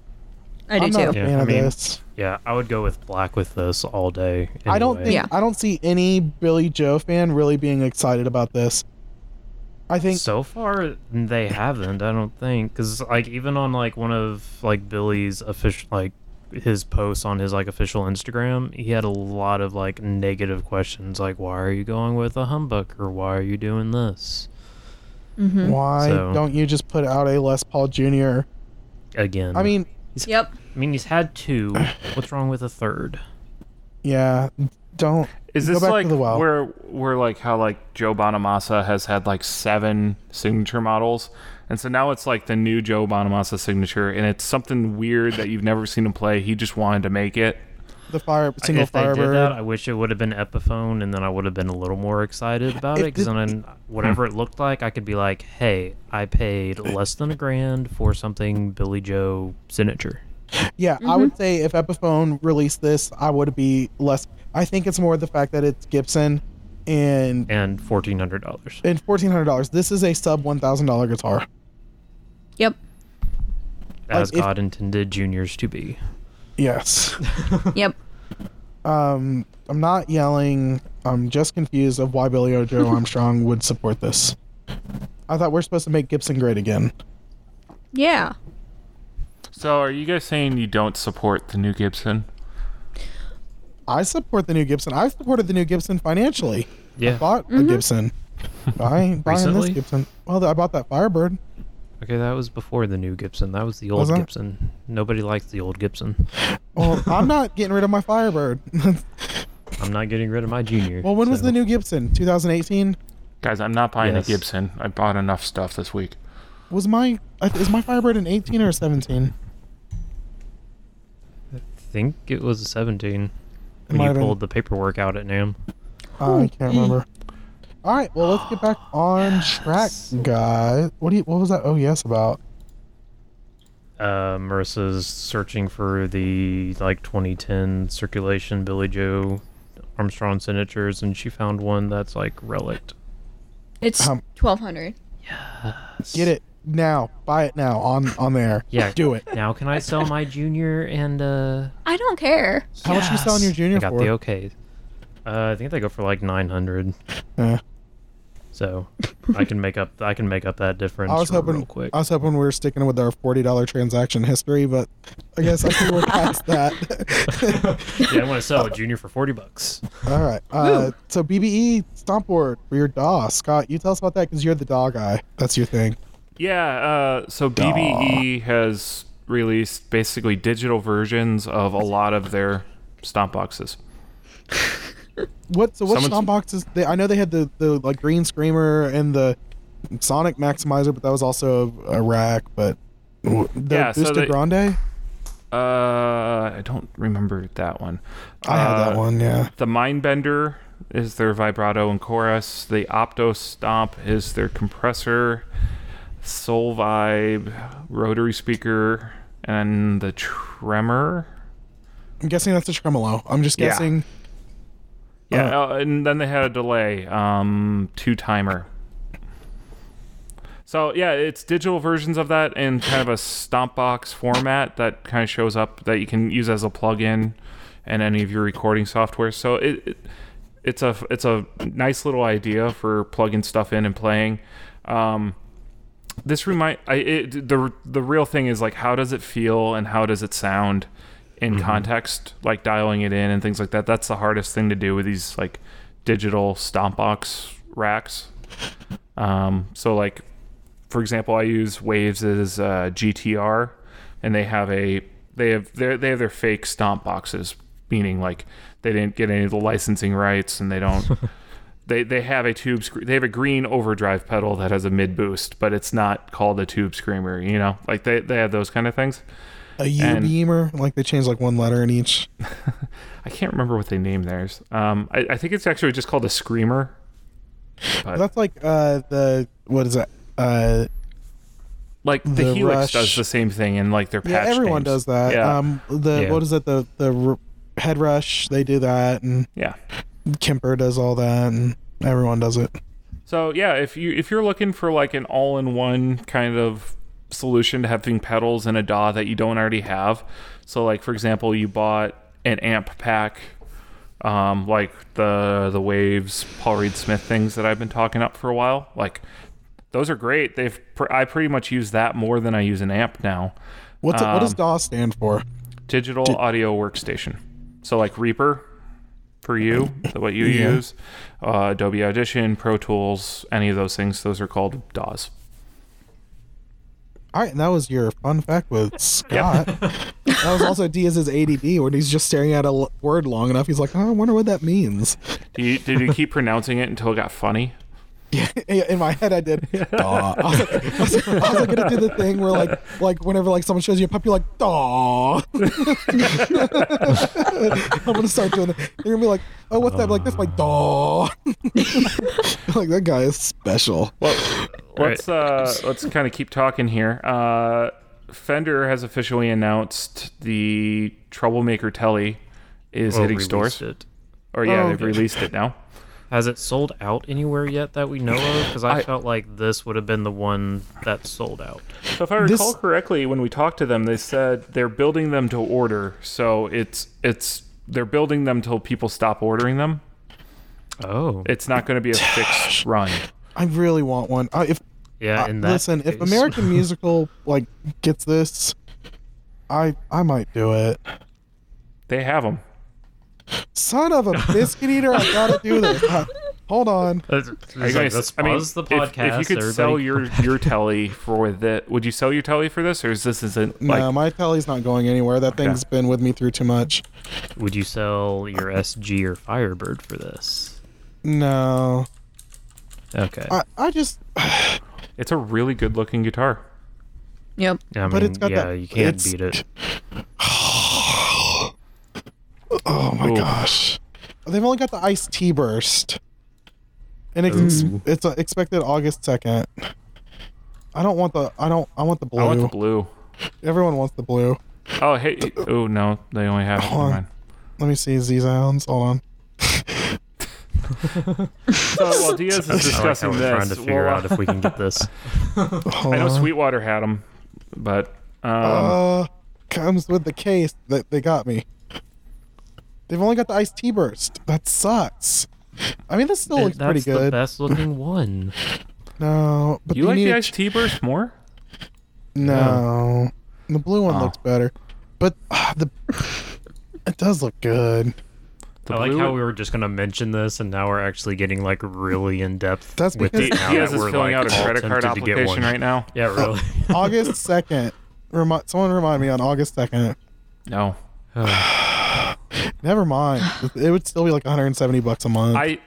Speaker 3: I do
Speaker 1: I'm
Speaker 3: too.
Speaker 1: not a
Speaker 2: Yeah,
Speaker 1: fan
Speaker 2: I
Speaker 1: of
Speaker 2: mean,
Speaker 1: this.
Speaker 2: Yeah, I would go with black with this all day.
Speaker 1: I don't think
Speaker 3: Yeah.
Speaker 1: I don't see any Billie Joe fan really being excited about this. I think
Speaker 2: so far they haven't. I don't think because like even on like one of like Billie's official like his posts on his like official Instagram, he had a lot of like negative questions like why are you going with a humbucker? Why are you doing this
Speaker 3: Mm-hmm.
Speaker 1: why
Speaker 2: So-
Speaker 1: don't you just put out a Les Paul Jr.
Speaker 2: again?
Speaker 1: I mean,
Speaker 3: Yep.
Speaker 2: I mean he's had two. What's wrong with a third?
Speaker 1: yeah, don't.
Speaker 4: Is
Speaker 1: Go
Speaker 4: this
Speaker 1: back to
Speaker 4: like
Speaker 1: the well.
Speaker 4: where where like how like Joe Bonamassa has had like seven signature models, and so now it's like the new Joe Bonamassa signature, and it's something weird that you've never seen him play. He just wanted to make it.
Speaker 1: The fire single
Speaker 2: if they did
Speaker 1: Firebird.
Speaker 2: that, I wish it would have been Epiphone, and then I would have been a little more excited about
Speaker 1: If
Speaker 2: it. Because then, hmm. whatever it looked like, I could be like, "Hey, I paid less than a grand for something Billie Joe signature."
Speaker 1: Yeah, I would say if Epiphone released this, I would be less. I think it's more the fact that it's Gibson, and
Speaker 2: and fourteen hundred dollars.
Speaker 1: and fourteen hundred dollars. This is a sub one thousand dollar guitar.
Speaker 3: Yep.
Speaker 2: As
Speaker 1: if-
Speaker 2: God intended juniors to be.
Speaker 1: Yes.
Speaker 3: Yep.
Speaker 1: um, I'm not yelling. I'm just confused of why Billie O. Joe Armstrong would support this. I thought we're supposed to make Gibson great again.
Speaker 3: Yeah.
Speaker 4: So are you guys saying you don't support the new Gibson?
Speaker 1: I support the new Gibson. I supported the new Gibson financially.
Speaker 2: Yeah,
Speaker 1: Bought a mm-hmm. Gibson. I ain't buying this Gibson. Well, I bought that Firebird.
Speaker 2: Okay, that was before the new Gibson. That was the old
Speaker 1: Was?
Speaker 2: Gibson. Nobody likes the old Gibson.
Speaker 1: Well, I'm not getting rid of my Firebird.
Speaker 2: I'm not getting rid of my Junior.
Speaker 1: well, when was the new Gibson? 2018.
Speaker 4: Guys, I'm not buying
Speaker 2: Yes.
Speaker 4: a Gibson. I bought enough stuff this week.
Speaker 1: Was my is my Firebird an 18 or a 17?
Speaker 2: I think it was a 17 when
Speaker 1: might
Speaker 2: you
Speaker 1: have been-
Speaker 2: pulled the paperwork out at noon.
Speaker 1: Uh, I can't remember. All right, well, let's get back on track, guys. What do you? What was that? Oh, yes, about.
Speaker 2: Uh, Marissa's searching for the like 2010 circulation Billie Joe Armstrong signatures, and she found one that's like relict.
Speaker 3: It's
Speaker 1: Um,
Speaker 3: twelve hundred.
Speaker 1: Get it now. Buy it now on on there.
Speaker 2: Yeah.
Speaker 1: Do it.
Speaker 2: Now can I sell my Junior and uh?
Speaker 3: I don't care.
Speaker 1: How much you selling your Junior
Speaker 2: I got
Speaker 1: for?
Speaker 2: the okay. Uh, I think they go for like 900.
Speaker 1: Yeah.
Speaker 2: So I can make up I can make up that difference
Speaker 1: I was
Speaker 2: real
Speaker 1: hoping
Speaker 2: quick.
Speaker 1: I was hoping we were sticking with our forty dollar transaction history, but I guess I think we're past that.
Speaker 2: yeah, I want to sell a Junior for 40 bucks.
Speaker 1: All right. Uh, so BBE stomp board for your DAW, Scott. You tell us about that because you're the DAW guy. That's your thing.
Speaker 4: Yeah, uh, so BBE has released basically digital versions of a lot of their stomp boxes.
Speaker 1: What? So what
Speaker 4: Someone's-
Speaker 1: stomp boxes? They, I know they had the the like green screamer and the Sonic Maximizer, but that was also a, a rack. But the
Speaker 4: Yeah, so
Speaker 1: Boosta
Speaker 4: they-
Speaker 1: Grande.
Speaker 4: Uh, I don't remember that one.
Speaker 1: I have that
Speaker 4: Uh,
Speaker 1: one. Yeah.
Speaker 4: The Mindbender is their vibrato and chorus. The Opto Stomp is their compressor. Soul Vibe, rotary speaker, and the Tremor.
Speaker 1: I'm guessing that's a tremolo. I'm just
Speaker 4: Yeah.
Speaker 1: guessing.
Speaker 4: Yeah, uh, and then they had a delay, um, two timer. So yeah, it's digital versions of that in kind of a stomp box format that kind of shows up that you can use as a plugin in any of your recording software. So it, it it's a it's a nice little idea for plugging stuff in and playing. Um, this remind I it, the the real thing is like how does it feel and how does it sound in context, like dialing it in and things like that. That's the hardest thing to do with these like digital stomp box racks. Um, so like for example, I use Waves as uh, GTR, and they have a they have their they have their fake stomp boxes, meaning like they didn't get any of the licensing rights, and they don't. they they have a tube scre- they have a green overdrive pedal that has a mid boost, but it's not called a tube screamer. You know, like they they have those kind of things.
Speaker 1: A U
Speaker 4: And-
Speaker 1: beamer. Like they changed like one letter in each.
Speaker 4: I can't remember what they named theirs. Um, I, I think it's actually just called a screamer. But
Speaker 1: That's like uh the what is that? Uh
Speaker 4: like the,
Speaker 1: the
Speaker 4: Helix
Speaker 1: Rush-
Speaker 4: does the same thing and like their
Speaker 1: yeah, everyone
Speaker 4: names.
Speaker 1: does that.
Speaker 4: Yeah.
Speaker 1: Um the
Speaker 2: Yeah.
Speaker 1: what is it? The the r- head rush. They do that, and
Speaker 4: yeah.
Speaker 1: Kemper does all that, and everyone does it.
Speaker 4: So yeah, if you if you're looking for like an all-in-one kind of solution to having pedals in a DAW that you don't already have, so like for example, you bought an amp pack, um, like the the Waves Paul Reed Smith things that I've been talking up for a while, like those are great. They've pr- I pretty much use that more than I use an amp now.
Speaker 1: What's it, what does
Speaker 4: Um,
Speaker 1: DAW stand for?
Speaker 4: Digital Audio Workstation. So like Reaper for you, what you
Speaker 1: Yeah.
Speaker 4: use, uh, Adobe Audition, Pro Tools, any of those things. Those are called DAWs.
Speaker 1: All right, and that was your fun fact with Scott. that was also Diaz's ADD when he's just staring at a word long enough. He's like, oh, I wonder what that means.
Speaker 4: Do you, did you keep pronouncing it until it got funny?
Speaker 1: Yeah, in my head, I did. Daw. I was, like, I, was, I was like gonna do the thing where like, like whenever like someone shows you a puppy, you're like, daw. I'm gonna start doing it. You're gonna be like, oh, what's that? Like this, like daw. like that guy is special.
Speaker 4: Well, let's uh, let's kind of keep talking here. Uh, Fender has officially announced the Troublemaker Telly is
Speaker 2: Well,
Speaker 4: hitting stores.
Speaker 2: It.
Speaker 4: Or yeah,
Speaker 1: Oh,
Speaker 4: they've
Speaker 1: okay.
Speaker 4: released it now.
Speaker 2: Has it sold out anywhere yet that we know of? Because I,
Speaker 4: I-
Speaker 2: felt like this would have been the one that sold out.
Speaker 4: So if I
Speaker 1: This-
Speaker 4: recall correctly, when we talked to them, they said they're building them to order. So it's it's they're building them till people stop ordering them.
Speaker 2: Oh,
Speaker 4: It's not going to be a fixed run.
Speaker 1: I really want one. Uh, if
Speaker 2: yeah.
Speaker 1: uh,
Speaker 2: In that
Speaker 1: listen, if American Musical like gets this, I I might do it.
Speaker 4: They have them.
Speaker 1: Son of a biscuit eater! I gotta do this. Uh, hold hold on.
Speaker 4: Are you
Speaker 2: Like,
Speaker 4: gonna-
Speaker 2: let's
Speaker 4: I mean,
Speaker 2: pause the
Speaker 4: if-
Speaker 2: podcast.
Speaker 4: If, you could sell
Speaker 2: everybody.
Speaker 4: your your telly for that, would you sell your telly for this, or is this isn't like?
Speaker 1: no, my telly's not going anywhere. That
Speaker 4: Okay.
Speaker 1: thing's been with me through too much.
Speaker 2: Would you sell your SG or Firebird for this?
Speaker 1: No,
Speaker 2: Okay.
Speaker 1: I, I just.
Speaker 4: It's a really good looking guitar.
Speaker 3: Yep.
Speaker 2: I mean,
Speaker 1: but it's got
Speaker 2: yeah,
Speaker 1: that-
Speaker 2: you can't
Speaker 1: it's-
Speaker 2: beat it.
Speaker 1: Oh my
Speaker 4: Ooh.
Speaker 1: gosh, they've only got the iced tea burst, and it's
Speaker 2: Ooh.
Speaker 1: it's uh, expected August second. I don't want the. I don't. I want the blue.
Speaker 4: I want the blue.
Speaker 1: Everyone wants the blue.
Speaker 4: Oh hey, oh no, they only have.
Speaker 1: Hold on. Let me see zZounds. Hold on.
Speaker 4: So while Diaz is
Speaker 2: I like we're
Speaker 4: this,
Speaker 2: trying to figure
Speaker 4: well,
Speaker 2: out if we can get this.
Speaker 4: I know. Sweetwater had them, but um,
Speaker 1: Uh, comes with the case that they got me. They've only got the iced tea burst. That sucks. I mean, this still looks pretty good.
Speaker 2: That's the best looking one.
Speaker 1: No, but
Speaker 4: you like the
Speaker 1: to
Speaker 4: iced tea burst more?
Speaker 1: No, the blue one
Speaker 4: Oh.
Speaker 1: looks better, but ah, the it does look good.
Speaker 4: The
Speaker 2: I like
Speaker 4: blue-
Speaker 2: how we were just gonna mention this, and now we're actually getting like really in depth.
Speaker 1: That's
Speaker 2: with
Speaker 1: because-
Speaker 2: it now
Speaker 4: Diaz
Speaker 2: that
Speaker 4: is
Speaker 2: we're,
Speaker 4: filling
Speaker 2: like,
Speaker 4: out a
Speaker 2: all
Speaker 4: credit card
Speaker 2: tempted to get
Speaker 4: application
Speaker 2: one.
Speaker 4: right now.
Speaker 2: Yeah, really.
Speaker 1: August second. Remi- someone remind me on August second.
Speaker 4: No,
Speaker 1: Never mind. It would still be like 170 bucks a month.
Speaker 4: I,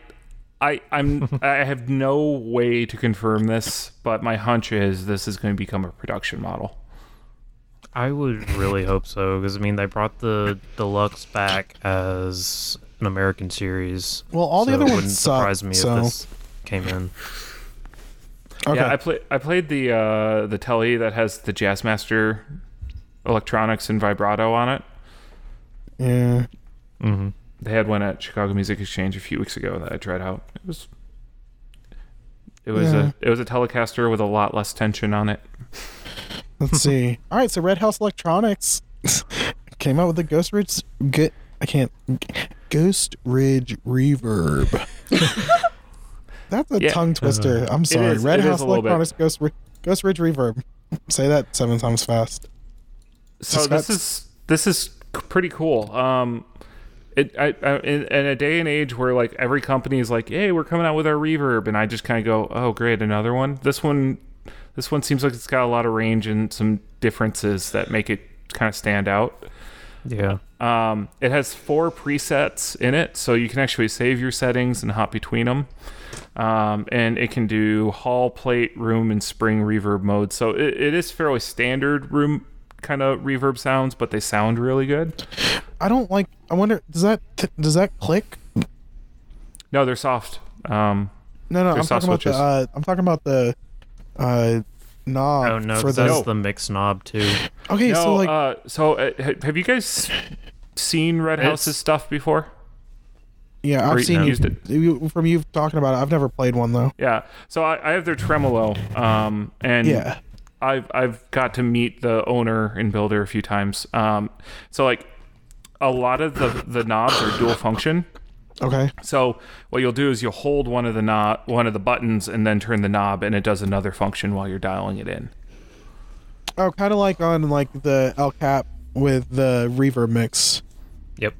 Speaker 4: I, I'm. I have no way to confirm this, but my hunch is this is going to become a production model.
Speaker 2: I would really hope so because I mean they brought the deluxe back as an American series.
Speaker 1: Well, all the
Speaker 2: so
Speaker 1: other
Speaker 2: it
Speaker 1: ones
Speaker 2: wouldn't
Speaker 1: suck,
Speaker 2: surprise me
Speaker 1: so-
Speaker 2: if this came in.
Speaker 1: okay.
Speaker 4: Yeah, I play. I played the uh, the telly that has the Jazzmaster electronics and vibrato on it.
Speaker 1: yeah.
Speaker 2: Hmm
Speaker 4: They had one at Chicago Music Exchange a few weeks ago that I tried out. It was. It was
Speaker 1: Yeah.
Speaker 4: a it was a Telecaster with a lot less tension on it.
Speaker 1: Let's see. All right, so Red House Electronics came out with the Ghost Ridge. Get I can't. Ghost Ridge Reverb. That's a
Speaker 4: Yeah.
Speaker 1: tongue twister. I'm sorry.
Speaker 4: is-
Speaker 1: Red House
Speaker 4: a bit.
Speaker 1: Electronics Ghost Ghost Ridge Reverb. Say that seven times fast.
Speaker 4: So
Speaker 1: Just
Speaker 4: this
Speaker 1: got-
Speaker 4: is this is pretty cool. Um, it I, I in, in a day and age where like every company is like, hey, we're coming out with our reverb, and I just kind of go, oh great, another one. This one, this one seems like it's got a lot of range and some differences that make it kind of stand out.
Speaker 2: Yeah.
Speaker 4: Um, it has four presets in it, so you can actually save your settings and hop between them. Um, and it can do hall, plate, room, and spring reverb mode. So it, it is fairly standard room kind of reverb sounds, but they sound really good.
Speaker 1: I don't like. I wonder. Does that does that click?
Speaker 4: No, they're soft. Um,
Speaker 1: No, no.
Speaker 4: They're
Speaker 1: I'm
Speaker 4: soft
Speaker 1: talking about the. Uh, I'm talking about the. Uh, knob
Speaker 2: Oh no,
Speaker 1: for
Speaker 2: 'cause
Speaker 1: the.
Speaker 2: that's
Speaker 4: No.
Speaker 2: the mixed knob too.
Speaker 1: Okay,
Speaker 4: no,
Speaker 1: so like.
Speaker 4: uh, so uh, have you guys seen Red
Speaker 2: It's-
Speaker 4: House's stuff before?
Speaker 1: yeah, I've
Speaker 4: you
Speaker 1: seen you,
Speaker 4: used it?
Speaker 1: you from you talking about it. I've never played one though.
Speaker 4: Yeah. So I, I have their tremolo, um, and
Speaker 1: Yeah.
Speaker 4: I've I've got to meet the owner and builder a few times. Um, so like a lot of the the knobs are dual function.
Speaker 1: Okay.
Speaker 4: So what you'll do is you'll hold one of the knob one of the buttons and then turn the knob, and it does another function while you're dialing it in.
Speaker 1: Oh, kind of like on like the El Cap with the reverb mix.
Speaker 2: Yep.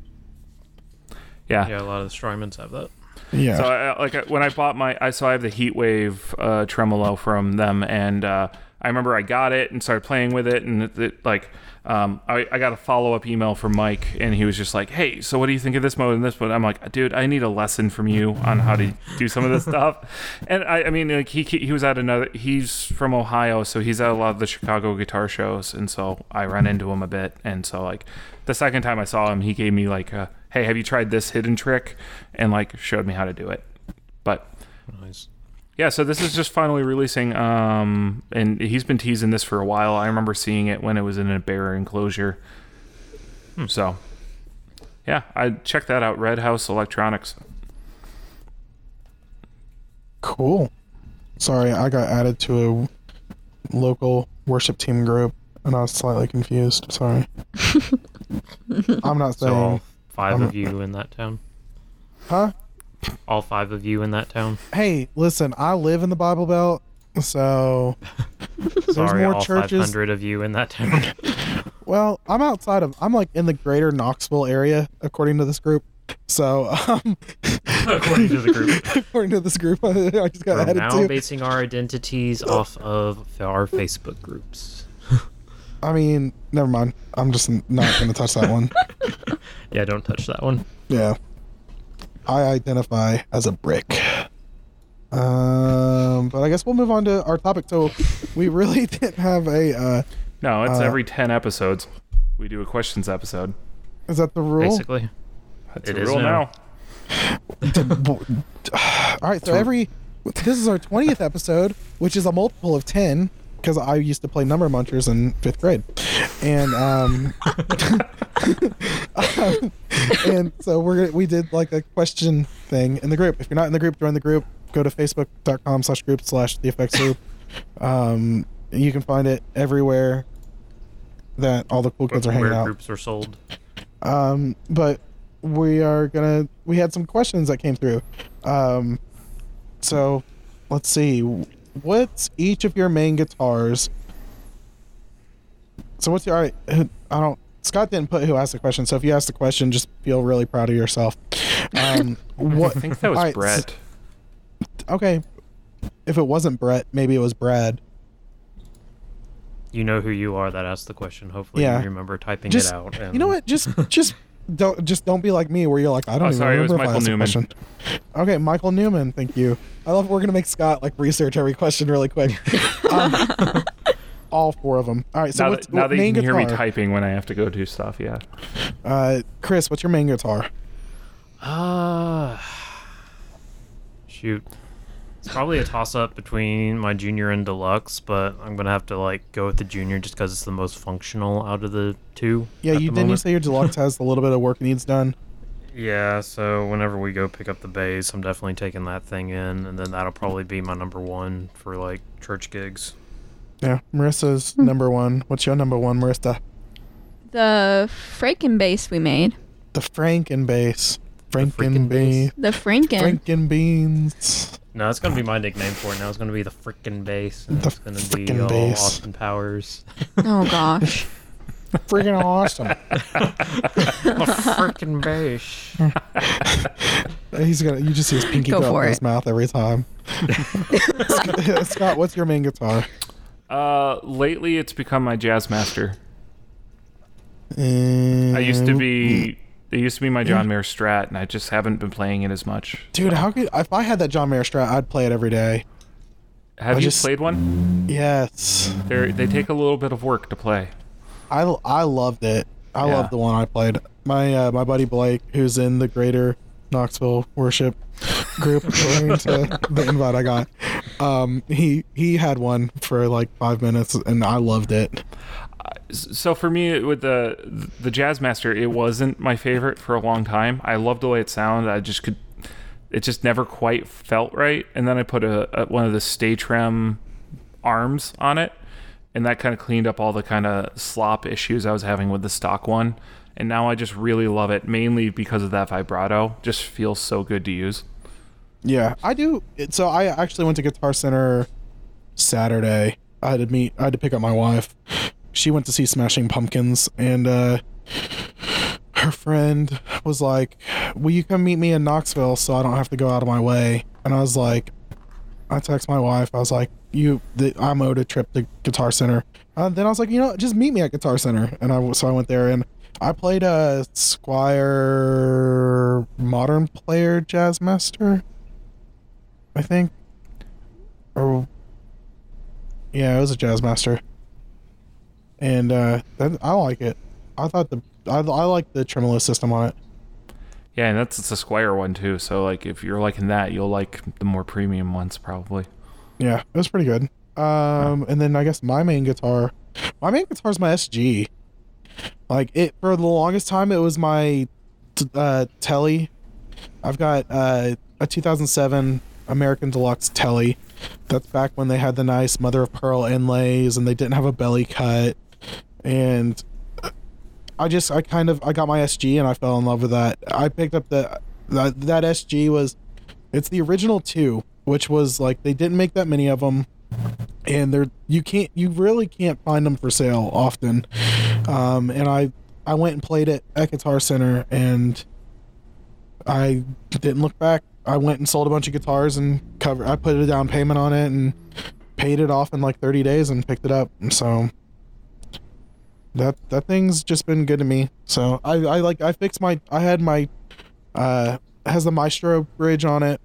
Speaker 4: Yeah.
Speaker 2: Yeah, a lot of the Strymons have that.
Speaker 1: Yeah.
Speaker 4: So I, like when I bought my, I so I have the Heatwave uh, tremolo from them, and uh, I remember I got it and started playing with it, and it, it, like um, I, I got a follow up email from Mike, and he was just like, "Hey, so what do you think of this mode and this mode?" I'm like, "Dude, I need a lesson from you on how to do some of this stuff." And I, I mean, like he he was at another, he's from Ohio, so he's at a lot of the Chicago guitar shows, and so I run into him a bit, and so like the second time I saw him, he gave me like, a, "Hey, have you tried this hidden trick?" and like showed me how to do it. But
Speaker 2: Nice.
Speaker 4: Yeah, so this is just finally releasing, um, and he's been teasing this for a while. I remember seeing it when it was in a bear enclosure. So, yeah, I checked that out. Red House Electronics.
Speaker 1: cool. Sorry, I got added to a local worship team group, and I was slightly confused. Sorry. I'm not
Speaker 2: So
Speaker 1: saying.
Speaker 2: all 5
Speaker 1: I'm-
Speaker 2: of you in that town.
Speaker 1: Huh?
Speaker 2: All five of you in that town.
Speaker 1: Hey, listen. I live in the Bible Belt, so there's
Speaker 2: Sorry,
Speaker 1: more
Speaker 2: all
Speaker 1: churches.
Speaker 2: 500 of you in that town.
Speaker 1: Well, I'm outside of. I'm like in the greater Knoxville area, according to this group. So, um,
Speaker 2: According to the group.
Speaker 1: according to this group. I just got
Speaker 2: We're
Speaker 1: added
Speaker 2: now
Speaker 1: to.
Speaker 2: basing our identities off of our Facebook groups.
Speaker 1: I mean, never mind. I'm just not going to touch that one.
Speaker 2: Yeah, don't touch that one.
Speaker 1: Yeah. I identify as a brick. Um, but I guess we'll move on to our topic. So we really didn't have a. Uh,
Speaker 4: No, it's
Speaker 1: Uh,
Speaker 4: every 10 episodes. We do a questions episode.
Speaker 1: is that the rule?
Speaker 2: Basically.
Speaker 4: That's
Speaker 2: It
Speaker 4: the
Speaker 2: is
Speaker 4: rule
Speaker 2: now.
Speaker 4: now.
Speaker 1: All right. So every. This is our 20th episode, which is a multiple of 10, because I used to play Number Munchers in fifth grade. And. um and so we're we did like a question thing in the group. If you're not in the group, join the group. Go to facebook.com slash group slash the effects group. Um, you can find it everywhere that all the cool kids are hanging
Speaker 2: Where
Speaker 1: out.
Speaker 2: groups are sold.
Speaker 1: Um, but we are gonna. We had some questions that came through. Um, so let's see. What's each of your main guitars? So what's your? All right, I don't. Scott didn't put who asked the question. So if you asked the question, just feel really proud of yourself. Um, what?
Speaker 4: I think that was
Speaker 1: all right,
Speaker 4: Brett.
Speaker 1: Okay. If it wasn't Brett, maybe it was Brad.
Speaker 2: You know who you are that asked the question. Hopefully
Speaker 1: Yeah.
Speaker 2: you remember typing
Speaker 1: Just
Speaker 2: it out. And
Speaker 1: You know what? Just just don't just don't be like me where you're like I don't
Speaker 4: Oh,
Speaker 1: even
Speaker 4: sorry, it was
Speaker 1: remember if I
Speaker 4: Michael
Speaker 1: asked the
Speaker 4: Newman.
Speaker 1: question. Okay, Michael Newman. Thank you. I love we're gonna make Scott like research every question really quick. um, all four of them. All right. So
Speaker 4: now
Speaker 1: what's
Speaker 4: that, now
Speaker 1: what
Speaker 4: that you
Speaker 1: main
Speaker 4: can hear me typing when I have to go do stuff, yeah.
Speaker 1: Uh, Chris, what's your main guitar?
Speaker 2: Uh, shoot. It's probably a toss up between my junior and deluxe, but I'm gonna have to like go with the junior just because it's the most functional out of the two.
Speaker 1: Yeah, you didn't you say your deluxe has a little bit of work needs done?
Speaker 2: Yeah, so whenever we go pick up the bass, I'm definitely taking that thing in, and then that'll probably be my number one for like church gigs.
Speaker 1: Yeah, Marissa's hmm. number one. What's your number one, Marissa?
Speaker 3: The Franken bass we made.
Speaker 1: The Franken bass. Franken
Speaker 2: freaking
Speaker 1: bass.
Speaker 2: bass.
Speaker 3: The Franken.
Speaker 1: Franken beans.
Speaker 2: No, it's gonna be my nickname for it now. It's gonna be the frickin' bass. And
Speaker 1: The
Speaker 2: it's gonna be
Speaker 1: frickin'
Speaker 2: all
Speaker 1: bass.
Speaker 2: Austin Powers.
Speaker 3: Oh gosh.
Speaker 1: Freaking awesome.
Speaker 2: the frickin' bass.
Speaker 1: He's gonna. You just see his pinky
Speaker 3: Go
Speaker 1: go,
Speaker 3: for
Speaker 1: up in his mouth every time. Scott, what's your main guitar?
Speaker 4: Uh, lately, it's become my jazz master. I
Speaker 1: I
Speaker 4: used to be. It used to be my John Mayer Strat, and I just haven't been playing it as much.
Speaker 1: Dude, how could if I had that John Mayer Strat, I'd play it every day.
Speaker 4: Have
Speaker 1: I
Speaker 4: you
Speaker 1: just-
Speaker 4: played one?
Speaker 1: Yes,
Speaker 4: They they take a little bit of work to play.
Speaker 1: I I loved it. I
Speaker 4: Yeah.
Speaker 1: loved the one I played. My uh, my buddy Blake, who's in the Greater Knoxville Worship group, according to the invite I got, um, he he had one for like five minutes, and I loved it.
Speaker 4: So for me, with the the Jazz Master, it wasn't my favorite for a long time. I loved the way it sounded. I just could. It just never quite felt right. And then I put a, a one of the Stay Trem arms on it, and that kind of cleaned up all the kind of slop issues I was having with the stock one. And now I just really love it, mainly because of that vibrato. Just feels so good to use.
Speaker 1: Yeah, I do. So I actually went to Guitar Center Saturday. I had to meet. I had to pick up my wife. She went to see Smashing Pumpkins, and uh, her friend was like, "Will you come meet me in Knoxville so I don't have to go out of my way?" And I was like, I text my wife. I was like, "You, the, I'm owed a trip to Guitar Center." Uh, then I was like, "You know, just meet me at Guitar Center." And I so I went there and I played a Squier Modern Player Jazz Master. I think. Or yeah, it was a jazz master. And uh that, I like it. I thought the I, I like the tremolo system on it.
Speaker 4: Yeah, and that's it's a Squier one too. So like, if you're liking that, you'll like the more premium ones probably.
Speaker 1: Yeah, it was pretty good. Um and then I guess my main guitar my main guitar is my SG. Like it for the longest time it was my t- uh Telly. I've got uh a 2007 American Deluxe Telly. That's back when they had the nice mother of pearl inlays and they didn't have a belly cut. And I just I kind of I got my SG and I fell in love with that. I picked up the that that SG was it's the original 2, which was like they didn't make that many of them and they're you can't you really can't find them for sale often. Um and I I went and played it at Guitar Center and I didn't look back. I went and sold a bunch of guitars and cover. I put a down payment on it and paid it off in like 30 days and picked it up. So that that thing's just been good to me. So I I like I fixed my I had my uh has the Maestro bridge on it.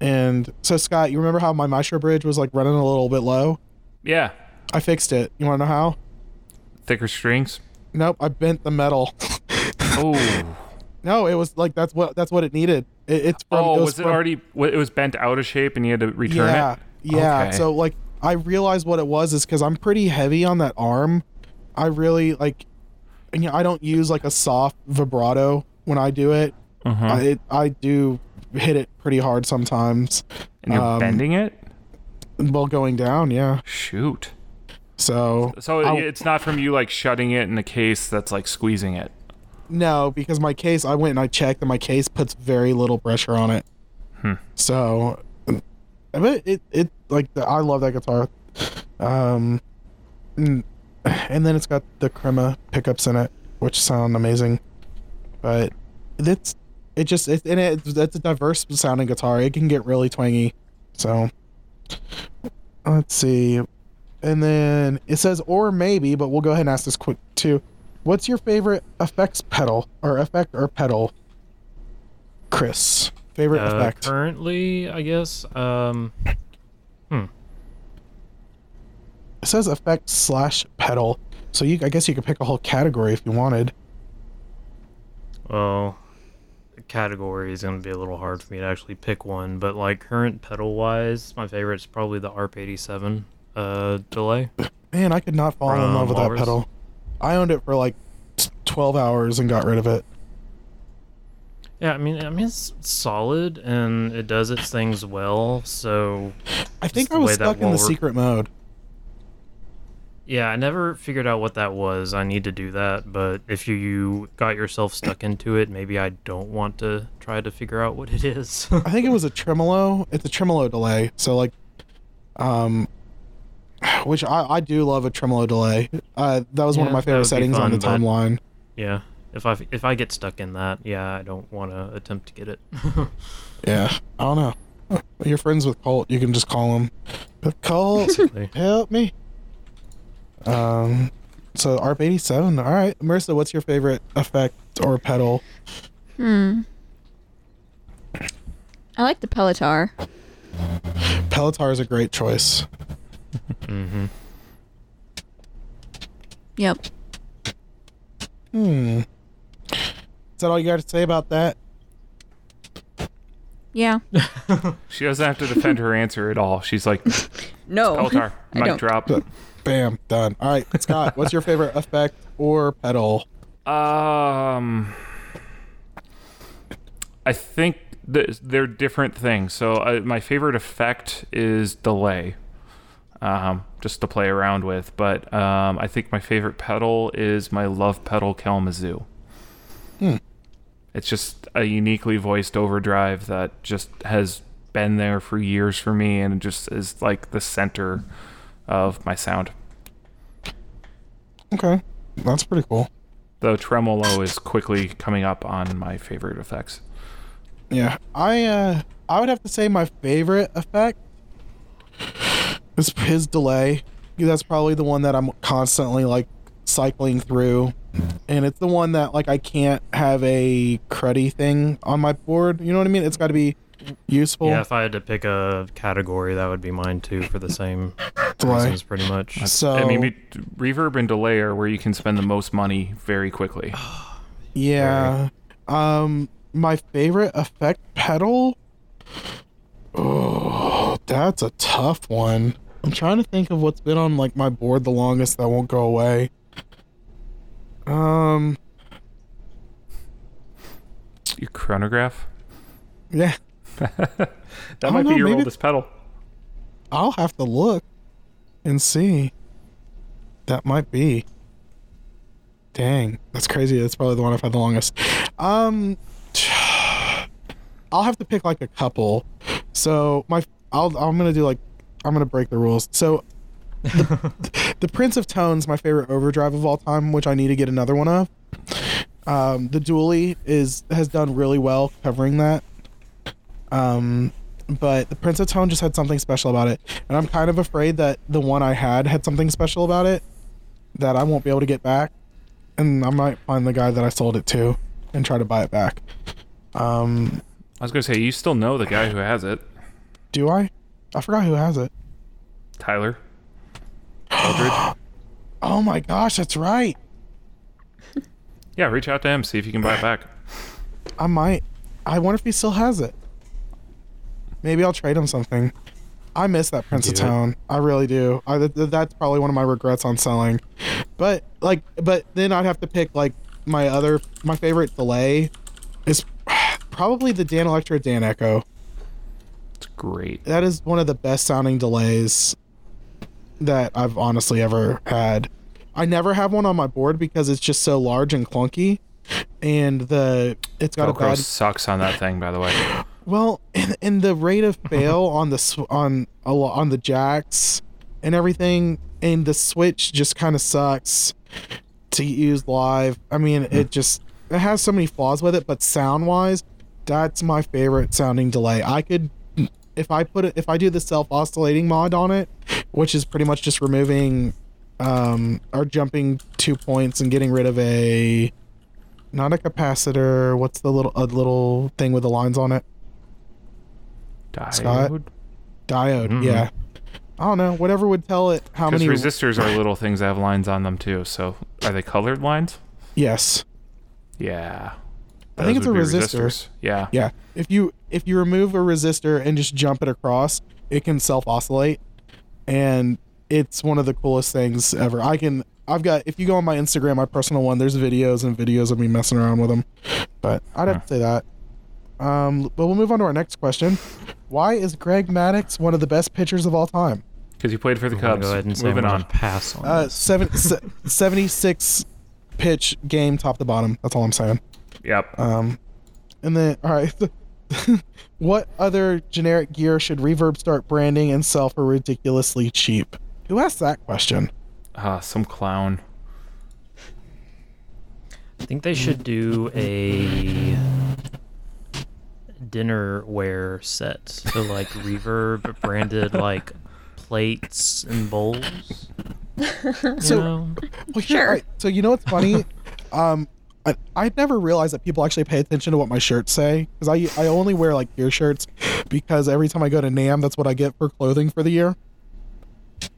Speaker 1: And so Scott, you remember how my Maestro bridge was like running a little bit low?
Speaker 4: Yeah.
Speaker 1: I fixed it. You want to know how?
Speaker 4: Thicker strings.
Speaker 1: Nope, I bent the metal.
Speaker 4: Oh.
Speaker 1: no, it was like that's what that's what it needed. It, it's from,
Speaker 4: oh,
Speaker 1: it
Speaker 4: was, it
Speaker 1: from-
Speaker 4: already? It was bent out of shape, and you had to return
Speaker 1: yeah,
Speaker 4: it.
Speaker 1: Yeah.
Speaker 4: Okay.
Speaker 1: So like I realized what it was is because I'm pretty heavy on that arm. I really like, you know, I don't use like a soft vibrato when I do it.
Speaker 4: Uh-huh.
Speaker 1: I, it I do hit it pretty hard sometimes.
Speaker 4: and you're
Speaker 1: um,
Speaker 4: bending it.
Speaker 1: While going down, yeah.
Speaker 4: Shoot.
Speaker 1: So
Speaker 4: So
Speaker 1: I'll-
Speaker 4: it's not from you like shutting it in a case that's like squeezing it.
Speaker 1: No, because my case, I went and I checked, and my case puts very little pressure on it.
Speaker 4: Hmm.
Speaker 1: So, but it it like the, I love that guitar. Um, and, and then it's got the Crema pickups in it, which sound amazing. But it's it just it and it, it's a diverse sounding guitar. It can get really twangy. So let's see. And then it says, or maybe, but we'll go ahead and ask this quick too. What's your favorite effects pedal or effect or pedal? Chris, favorite
Speaker 2: Uh,
Speaker 1: effect.
Speaker 2: currently, I guess. Um,
Speaker 1: It says effect slash pedal. So you, I guess you could pick a whole category if you wanted.
Speaker 2: well, the category is gonna be a little hard for me to actually pick one, but like current pedal wise, my favorite is probably the ARP87 uh delay.
Speaker 1: Man, I could not fall in love with that pedal. I owned it for like 12 hours and got rid of it.
Speaker 2: Yeah, I mean, I mean it's solid and it does its things well. So
Speaker 1: I think I was stuck in the secret mode.
Speaker 2: yeah, I never figured out what that was. I need to do that, but if you, you got yourself stuck into it, maybe I don't want to try to figure out what it is.
Speaker 1: I think it was a tremolo. It's a tremolo delay. So like, um, which I, I do love a tremolo delay. Uh, that was one of my favorite
Speaker 2: would be
Speaker 1: settings on the timeline.
Speaker 2: yeah, if I if I get stuck in that, yeah, I don't want to attempt to get it.
Speaker 1: Yeah, I don't know. You're friends with Colt. You can just call him. Colt, help me. Um, so ARP 87. All right, Marissa, what's your favorite effect or pedal?
Speaker 3: Hmm. I like the Pelotar.
Speaker 1: Pelotar is a great choice.
Speaker 2: Hmm
Speaker 3: Yep.
Speaker 1: Hmm. Is that all you got to say about that?
Speaker 3: Yeah.
Speaker 4: She doesn't have to defend her answer at all. She's like,
Speaker 3: No.
Speaker 4: Peltar,
Speaker 3: I
Speaker 4: mic
Speaker 3: don't.
Speaker 4: drop.
Speaker 1: Bam, done. All right, Scott, what's your favorite effect or pedal?
Speaker 4: Um, I think th- they're different things. So uh, my favorite effect is delay, um, just to play around with. But um, I think my favorite pedal is my Lovepedal Kalamazoo.
Speaker 1: Hmm.
Speaker 4: It's just a uniquely voiced overdrive that just has been there for years for me, and just is like the center of my sound.
Speaker 1: Okay, that's pretty cool.
Speaker 4: The tremolo is quickly coming up on my favorite effects.
Speaker 1: Yeah, I uh, I would have to say my favorite effect is his delay. That's probably the one that I'm constantly like cycling through, and it's the one that like I can't have a cruddy thing on my board. You know what I mean? It's got to be useful.
Speaker 2: Yeah, if I had to pick a category, that would be mine too, for the same
Speaker 1: Delay.
Speaker 2: reasons, pretty much.
Speaker 1: So
Speaker 4: I mean, reverb and delay are where you can spend the most money very quickly.
Speaker 1: Yeah. Um my favorite effect pedal? Oh, that's a tough one. I'm trying to think of what's been on like my board the longest that won't go away. Um
Speaker 4: Your chronograph?
Speaker 1: yeah,
Speaker 4: That might be your oldest pedal.
Speaker 1: I'll have to look and see. That might be. Dang, that's crazy. That's probably the one I've had the longest. Um, I'll have to pick like a couple. So my, I'll, I'm gonna do like, I'm gonna break the rules. So, the, the Prince of Tones, my favorite overdrive of all time, which I need to get another one of. Um, the Dually is has done really well covering that. Um, but the Prince of Tone just had something special about it, and I'm kind of afraid that the one I had had something special about it that I won't be able to get back, and I might find the guy that I sold it to and try to buy it back. Um,
Speaker 4: I was gonna say you still know the guy who has it,
Speaker 1: do I? I forgot who has it.
Speaker 4: Tyler. Eldridge.
Speaker 1: Oh my gosh, that's right.
Speaker 4: yeah, reach out to him, see if you can buy it back.
Speaker 1: I might. I wonder if he still has it. Maybe I'll trade him something. I miss that Prince of. Town. I really do. I, th- th- that's probably one of my regrets on selling. But like, but then I'd have to pick like my other my favorite delay is probably the Danelectro Dan Echo.
Speaker 4: It's great.
Speaker 1: That is one of the best sounding delays that I've honestly ever had. I never have one on my board because it's just so large and clunky, and the it's got a
Speaker 4: Velcro
Speaker 1: bad
Speaker 4: sucks on that thing, by the way.
Speaker 1: Well, and, and the rate of fail on the sw- on a lo- on the jacks and everything, and the switch just kind of sucks to use live. I mean, it hmm. just it has so many flaws with it, but sound wise, that's my favorite sounding delay. I could if I put it if I do the self oscillating mod on it, which is pretty much just removing um or jumping two points and getting rid of a not a capacitor. What's the little a little thing with the lines on it? Scott?
Speaker 4: Diode.
Speaker 1: Diode.
Speaker 2: Mhm.
Speaker 1: Yeah. I don't know. Whatever would tell it how many.
Speaker 4: resistors are little things that have lines on them too. So are they colored lines?
Speaker 1: yes.
Speaker 4: Yeah.
Speaker 1: I think it's a resistor.
Speaker 4: resistors. Yeah.
Speaker 1: Yeah. If you if you remove a resistor and just jump it across, it can self oscillate, and it's one of the coolest things ever. I can. I've got. If you go on my Instagram, my personal one, there's videos and videos of me messing around with them. But I'd have to say that. Um, but we'll move on to our next question. Why is Greg Maddux one of the best pitchers of all time?
Speaker 4: Because he played for the
Speaker 2: I'm
Speaker 4: Cubs.
Speaker 2: Go ahead and say
Speaker 4: Moving
Speaker 2: I'm
Speaker 4: on.
Speaker 2: gonna pass on
Speaker 1: Uh,
Speaker 2: this.
Speaker 1: seven, se- 76 pitch game, top to bottom. That's all I'm saying.
Speaker 4: Yep.
Speaker 1: Um, and then all right, what other generic gear should Reverb start branding and sell for ridiculously cheap? Who asked that question?
Speaker 4: Ah, some clown.
Speaker 2: I think they should do a dinnerware set. So like reverb branded like plates and bowls.
Speaker 1: So-
Speaker 2: know?
Speaker 1: Well,
Speaker 3: Sure.
Speaker 1: right, so you know what's funny? um, I I never realized that people actually pay attention to what my shirts say because I I only wear like gear shirts because every time I go to NAMM, that's what I get for clothing for the year.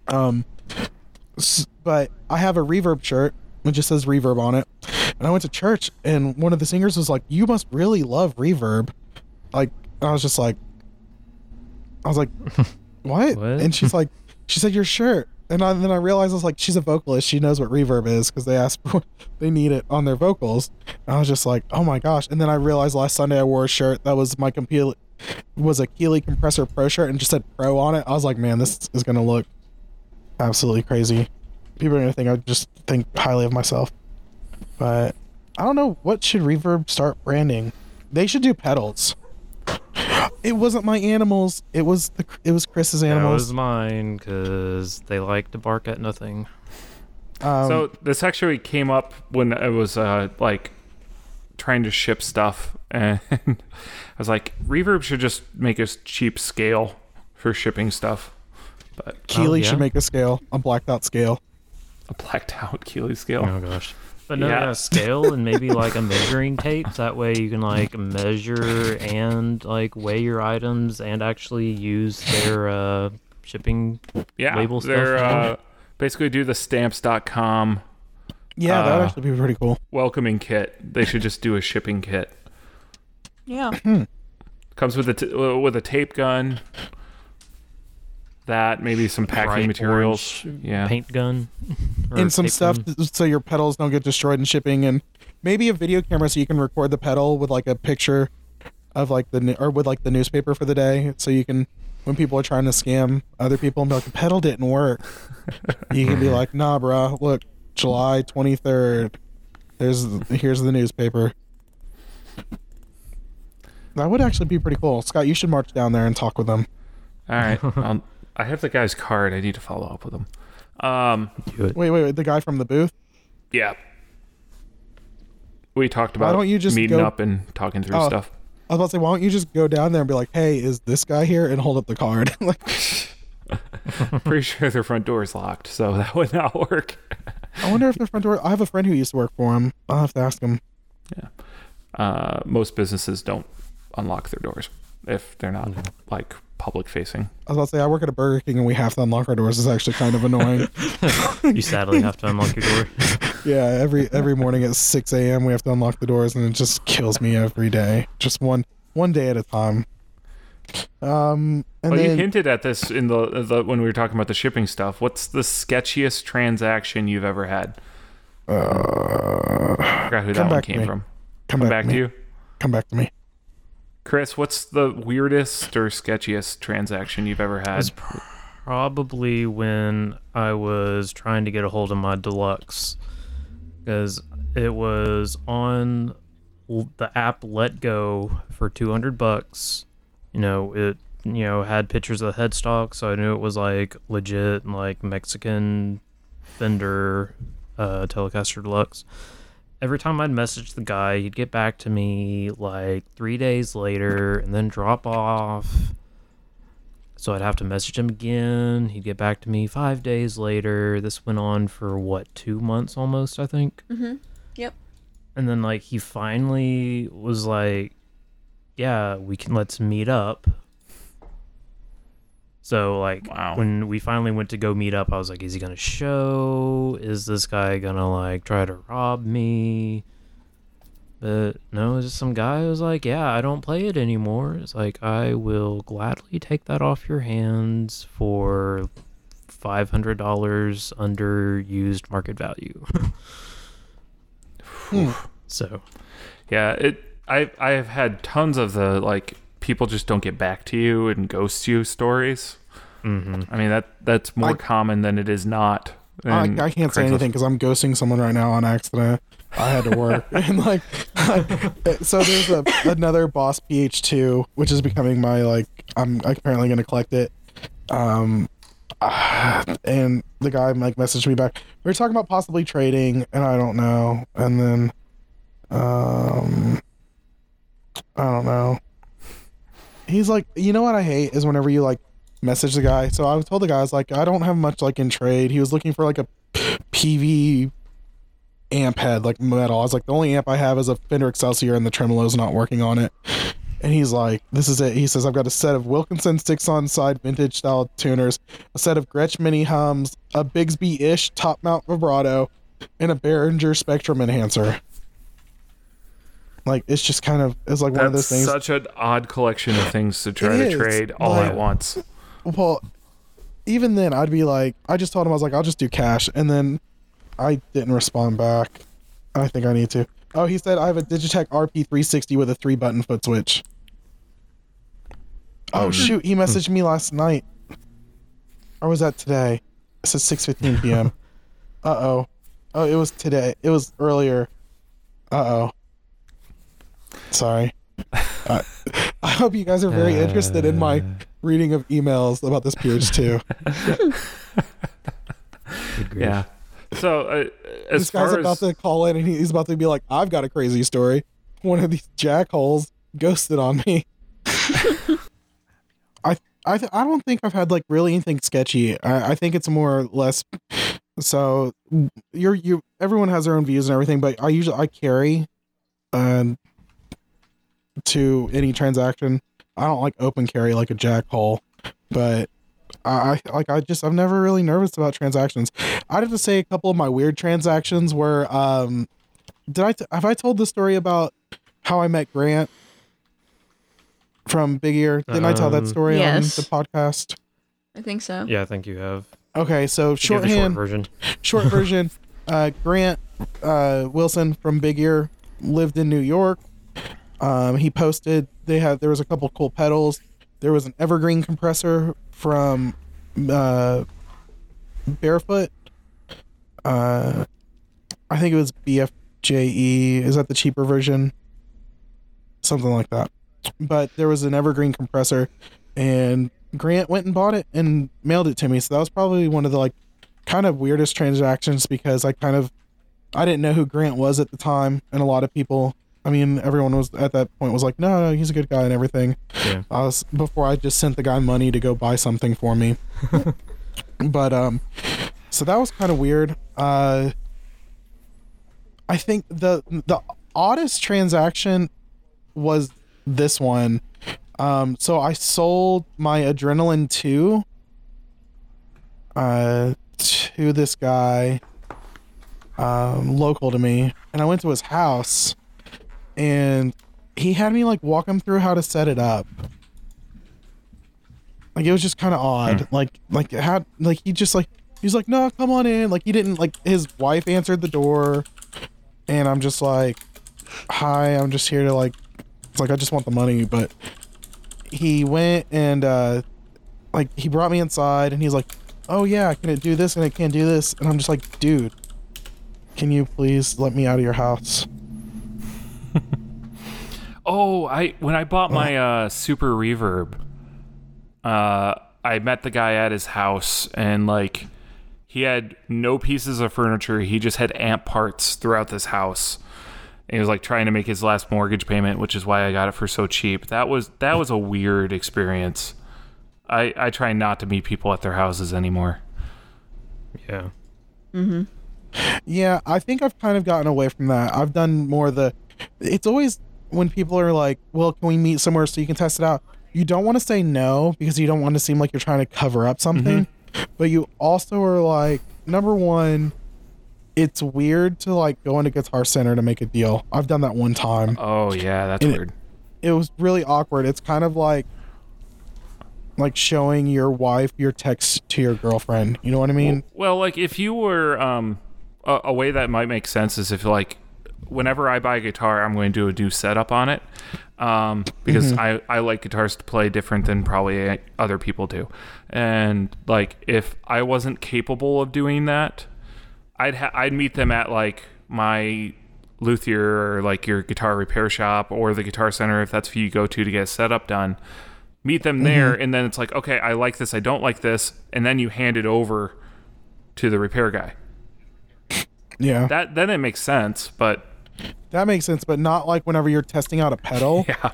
Speaker 1: Um, but I have a reverb shirt which just says reverb on it, and I went to church and one of the singers was like, "You must really love reverb," like I was just like, I was like, "What?"
Speaker 2: What?
Speaker 1: And she's like, she said your shirt. And I, then I realized I was like, she's a vocalist. She knows what reverb is because they asked for, they need it on their vocals. And I was just like, oh my gosh. And then I realized last Sunday I wore a shirt that was my computer, was a Keeley Compressor Pro shirt and just said Pro on it. I was like, man, this is gonna look absolutely crazy. People are gonna think I just think highly of myself. But I don't know what should Reverb start branding. They should do pedals. It wasn't my animals. It was the it was Chris's animals.
Speaker 2: That was mine because they like to bark at nothing.
Speaker 1: um,
Speaker 4: so this actually came up when I was uh, like trying to ship stuff, and I was like, Reverb should just make a cheap scale for shipping stuff, but
Speaker 1: Keeley
Speaker 2: Oh, yeah?
Speaker 1: should make a scale, a blacked out scale.
Speaker 4: a blacked out Keeley scale.
Speaker 2: Oh gosh. But no,
Speaker 4: Yeah.
Speaker 2: yeah, scale and maybe like a measuring tape. That way you can like measure and like weigh your items and actually use their uh, shipping.
Speaker 4: Yeah,
Speaker 2: label stuff
Speaker 4: they're uh, basically do the stamps.com
Speaker 1: Yeah, that would
Speaker 4: Uh,
Speaker 1: actually be pretty cool.
Speaker 4: welcoming kit. They should just do a shipping kit.
Speaker 3: Yeah.
Speaker 4: Comes with a t- uh, with a tape gun. That maybe some packing
Speaker 2: bright
Speaker 4: materials.
Speaker 2: orange
Speaker 4: Yeah.
Speaker 2: Paint gun.
Speaker 1: And some stuff
Speaker 2: gun.
Speaker 1: so your pedals don't get destroyed in shipping, and maybe a video camera so you can record the pedal with like a picture of like the or with like the newspaper for the day, so you can when people are trying to scam other people and be like the pedal didn't work, you can be like, nah, bro, look, July twenty third. There's here's the newspaper. That would actually be pretty cool, Scott. You should march down there and talk with them.
Speaker 4: All right. I'll, I have the guy's card. I need to follow up with him. Um.
Speaker 1: Wait, wait, wait. The guy from the booth.
Speaker 4: Yeah. We talked about.
Speaker 1: Why
Speaker 4: about
Speaker 1: don't you just
Speaker 4: meeting
Speaker 1: go-
Speaker 4: up and talking through
Speaker 1: Oh.
Speaker 4: stuff.
Speaker 1: I was about to say, why don't you just go down there and be like, "Hey, is this guy here?" and hold up the card. like, I'm
Speaker 4: Pretty sure their front door is locked, so that would not work.
Speaker 1: I wonder if the front door. I have a friend who used to work for him. I'll have to ask him.
Speaker 4: Uh, most businesses don't unlock their doors if they're not like public facing.
Speaker 1: I was about to say, I work at a Burger King and we have to unlock our doors. It's actually kind of annoying.
Speaker 2: You sadly have to unlock your door.
Speaker 1: yeah, every every morning at 6 a.m. we have to unlock the doors, and it just kills me every day. Just one one day at a time. Um, and
Speaker 4: well, you hinted at this in the, the when we were talking about the shipping stuff. What's the sketchiest transaction you've ever had?
Speaker 1: uh,
Speaker 4: I forgot who that
Speaker 1: Come
Speaker 4: one
Speaker 1: back
Speaker 4: came from.
Speaker 1: come,
Speaker 4: Come
Speaker 1: back,
Speaker 4: back
Speaker 1: to
Speaker 4: to
Speaker 1: me.
Speaker 4: you,
Speaker 1: Come back to me.
Speaker 4: Chris. What's the weirdest or sketchiest transaction you've ever had?
Speaker 2: was probably when I was trying to get a hold of my deluxe because it was on the app Letgo for 200 bucks. You know, it you know had pictures of the headstock, so I knew it was like legit like Mexican Fender uh, Telecaster Deluxe. Every time I'd message the guy, he'd get back to me like three days later and then drop off. So I'd have to message him again. He'd get back to me five days later. This went on for what, two months almost, I think.
Speaker 3: Mm-hmm. Yep.
Speaker 2: And then like he finally was like, "Yeah, we can let's meet up." So like
Speaker 4: Wow.
Speaker 2: when we finally went to go meet up, I was like, "Is he gonna show? Is this guy gonna like try to rob me?" But no, it was just some guy who was like, "Yeah, I don't play it anymore." It's like I will gladly take that off your hands for five hundred dollars under used market value. So
Speaker 4: Yeah, it. I I have had tons of the like people just don't get back to you and ghost you stories.
Speaker 2: Hmm
Speaker 4: I mean that that's more
Speaker 1: I-
Speaker 4: common than it is not.
Speaker 1: I, I can't say anything because I'm ghosting someone right now on accident. I had to work and like, so there's a, another Boss PH2, which is becoming my like. I'm apparently going to collect it. Um, and the guy like messaged me back. We were talking about possibly trading, and I don't know. And then, um, I don't know. He's like, you know what I hate is whenever you like message the guy. So I told the guy, I was like, I don't have much like in trade. He was looking for like a PV amp head, like metal. I was like, the only amp I have is a Fender Excelsior and the tremolo's not working on it. And he's like, this is it. He says, I've got a set of Wilkinson six on side vintage style tuners, a set of Gretsch mini hums, a Bigsby ish top mount vibrato, and a Behringer Spectrum enhancer. Like, it's just kind of, it's like one of those things.
Speaker 4: such an odd collection of things to try
Speaker 1: It
Speaker 4: to
Speaker 1: is,
Speaker 4: trade all
Speaker 1: like-
Speaker 4: at once.
Speaker 1: Well, even then, I'd be like, I just told him I was like, I'll just do cash, and then I didn't respond back. I think I need to. Oh, he said I have a Digitech RP360 with a three button foot switch. Oh
Speaker 4: Hmm.
Speaker 1: shoot, he messaged me last night. Or was that today? It says 6:15 p.m. uh oh. Oh, it was today. It was earlier. Uh oh. Sorry. I, I hope you guys are very interested in my reading of emails about this PH2.
Speaker 4: Yeah. So uh, as
Speaker 1: this guy's
Speaker 4: far
Speaker 1: about
Speaker 4: as
Speaker 1: to call in and he's about to be like, I've got a crazy story. One of these jackholes ghosted on me. I I th- I don't think I've had like really anything sketchy. I, I think it's more or less so you're you everyone has their own views and everything, but I usually I carry um to any transaction. I don't like open carry like a jackhole, but I I- like I just I'm never really nervous about transactions. I'd have to say a couple of my weird transactions were um did I t- have I told the story about how I met Grant from Big Ear? Didn't I tell that
Speaker 2: Um,
Speaker 1: story
Speaker 3: Yes.
Speaker 1: on the podcast?
Speaker 3: I think so.
Speaker 2: Yeah, I think you have.
Speaker 1: Okay, so
Speaker 2: Give the short
Speaker 1: shorthand
Speaker 2: version.
Speaker 1: short version uh, grant uh, wilson from big ear lived in new york um, he posted they had there was a couple cool pedals. There was an evergreen compressor from uh, barefoot. Uh, i think it was bfje is that the cheaper version? Something like that. But there was an evergreen compressor and grant went and bought it and mailed it to me. So that was probably one of the like kind of weirdest transactions because I kind of I didn't know who Grant was at the time, and a lot of people I mean, everyone was at that point was like, no, no, he's a good guy and everything.
Speaker 2: Yeah.
Speaker 1: I was before I just sent the guy money to go buy something for me. but um, so that was kind of weird. Uh, I think the the oddest transaction was this one. Um, so I sold my adrenaline two uh to this guy um local to me and I went to his house and he had me like walk him through how to set it up. Like it was just kind of odd. Like like it had like he just like he's like no come on in like he didn't like his wife answered the door and I'm just like hi I'm just here to like it's like I just want the money but he went and uh like he brought me inside and he's like oh yeah can it do this and it can't do this and I'm just like dude can you please let me out of your house
Speaker 4: Oh, I when I bought my uh, super reverb, uh, I met the guy at his house and like he had no pieces of furniture. He just had amp parts throughout this house. And he was like trying to make his last mortgage payment, which is why I got it for so cheap. That was that was a weird experience. I I try not to meet people at their houses anymore.
Speaker 2: Yeah. Mhm.
Speaker 1: Yeah, I think I've kind of gotten away from that. I've done more the. It's always when people are like, "Well, can we meet somewhere so you can test it out?" You don't want to say no because you don't want to seem like you're trying to cover up something, but you also are like, number one, it's weird to like go into Guitar Center to make a deal. I've done that one time.
Speaker 4: Oh yeah, that's
Speaker 1: And
Speaker 4: weird.
Speaker 1: It was really awkward. It's kind of like like showing your wife your text to your girlfriend. You know what I mean?
Speaker 4: Well, like if you were um a, a way that might make sense is if like whenever I buy a guitar, I'm going to do a do setup on it. Um, because I, I like guitars to play different than probably other people do. And like if I wasn't capable of doing that, I'd ha- I'd meet them at like my luthier or like your guitar repair shop or the guitar center if that's who you go to to get a setup done meet them there and then it's like okay i like this i don't like this and then you hand it over to the repair guy
Speaker 1: Yeah.
Speaker 4: that then it makes sense but
Speaker 1: That makes sense, but not like whenever you're testing out a pedal
Speaker 4: yeah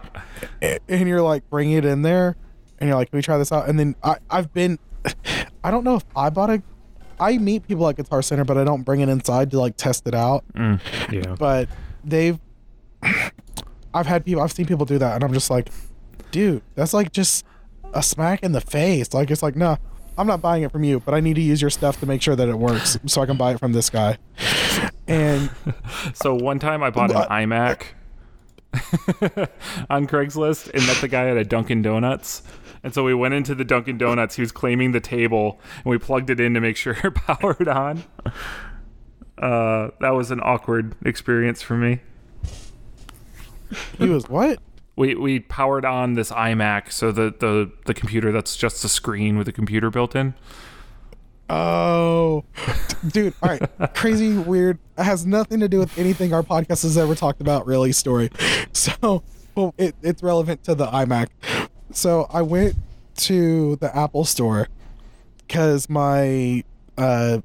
Speaker 1: and you're like bringing it in there and you're like, can we try this out? And then I, I've been, I don't know if I bought a, I meet people at Guitar Center, but I don't bring it inside to like test it out.
Speaker 2: Mm, yeah.
Speaker 1: But they've, I've had people, I've seen people do that and I'm just like, dude, that's like just a smack in the face. Like, it's like, no, I'm not buying it from you, but I need to use your stuff to make sure that it works so I can buy it from this guy. And
Speaker 4: so one time i bought an imac on craigslist and met the guy at a dunkin donuts and so we went into the dunkin donuts he was claiming the table and we plugged it in to make sure it powered on uh, that was an awkward experience for me
Speaker 1: he was, what?
Speaker 4: we we powered on this iMac, so the the the computer that's just a screen with a computer built in.
Speaker 1: Oh, dude! All right, crazy, weird. It has nothing to do with anything our podcast has ever talked about. Really, story. So, well, it, it's relevant to the iMac. So I went to the Apple Store because my uh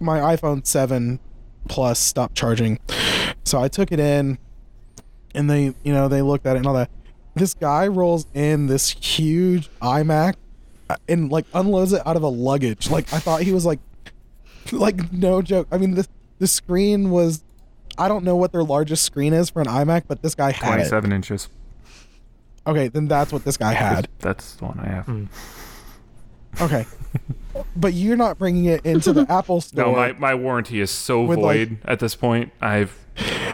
Speaker 1: my iPhone seven plus stopped charging. So I took it in, and they, you know, they looked at it and all that. This guy rolls in this huge iMac and like unloads it out of a luggage. Like I thought he was like, like no joke. I mean the the screen was, I don't know what their largest screen is for an iMac, but this guy had
Speaker 4: Twenty
Speaker 1: it.
Speaker 4: inches.
Speaker 1: Okay, then that's what this guy had.
Speaker 4: That's the one I have. Hmm.
Speaker 1: Okay, but you're not bringing it into the Apple store.
Speaker 4: No, my, my warranty is so
Speaker 1: With, like-
Speaker 4: void at this point. I've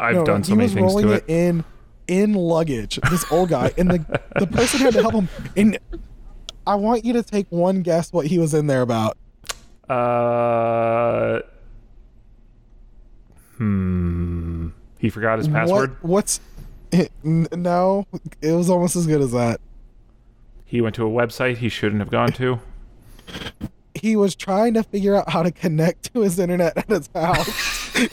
Speaker 4: I've
Speaker 1: No,
Speaker 4: done so many things to
Speaker 1: it
Speaker 4: it.
Speaker 1: in in luggage. This old guy, and the the person had to help him. And I want you to take one guess what he was in there about.
Speaker 4: Uh, hmm. He forgot his password.
Speaker 1: What, what's n- no? It was almost as good as that.
Speaker 4: He went to a website he shouldn't have gone to.
Speaker 1: He was trying to figure out how to connect to his internet at his house. He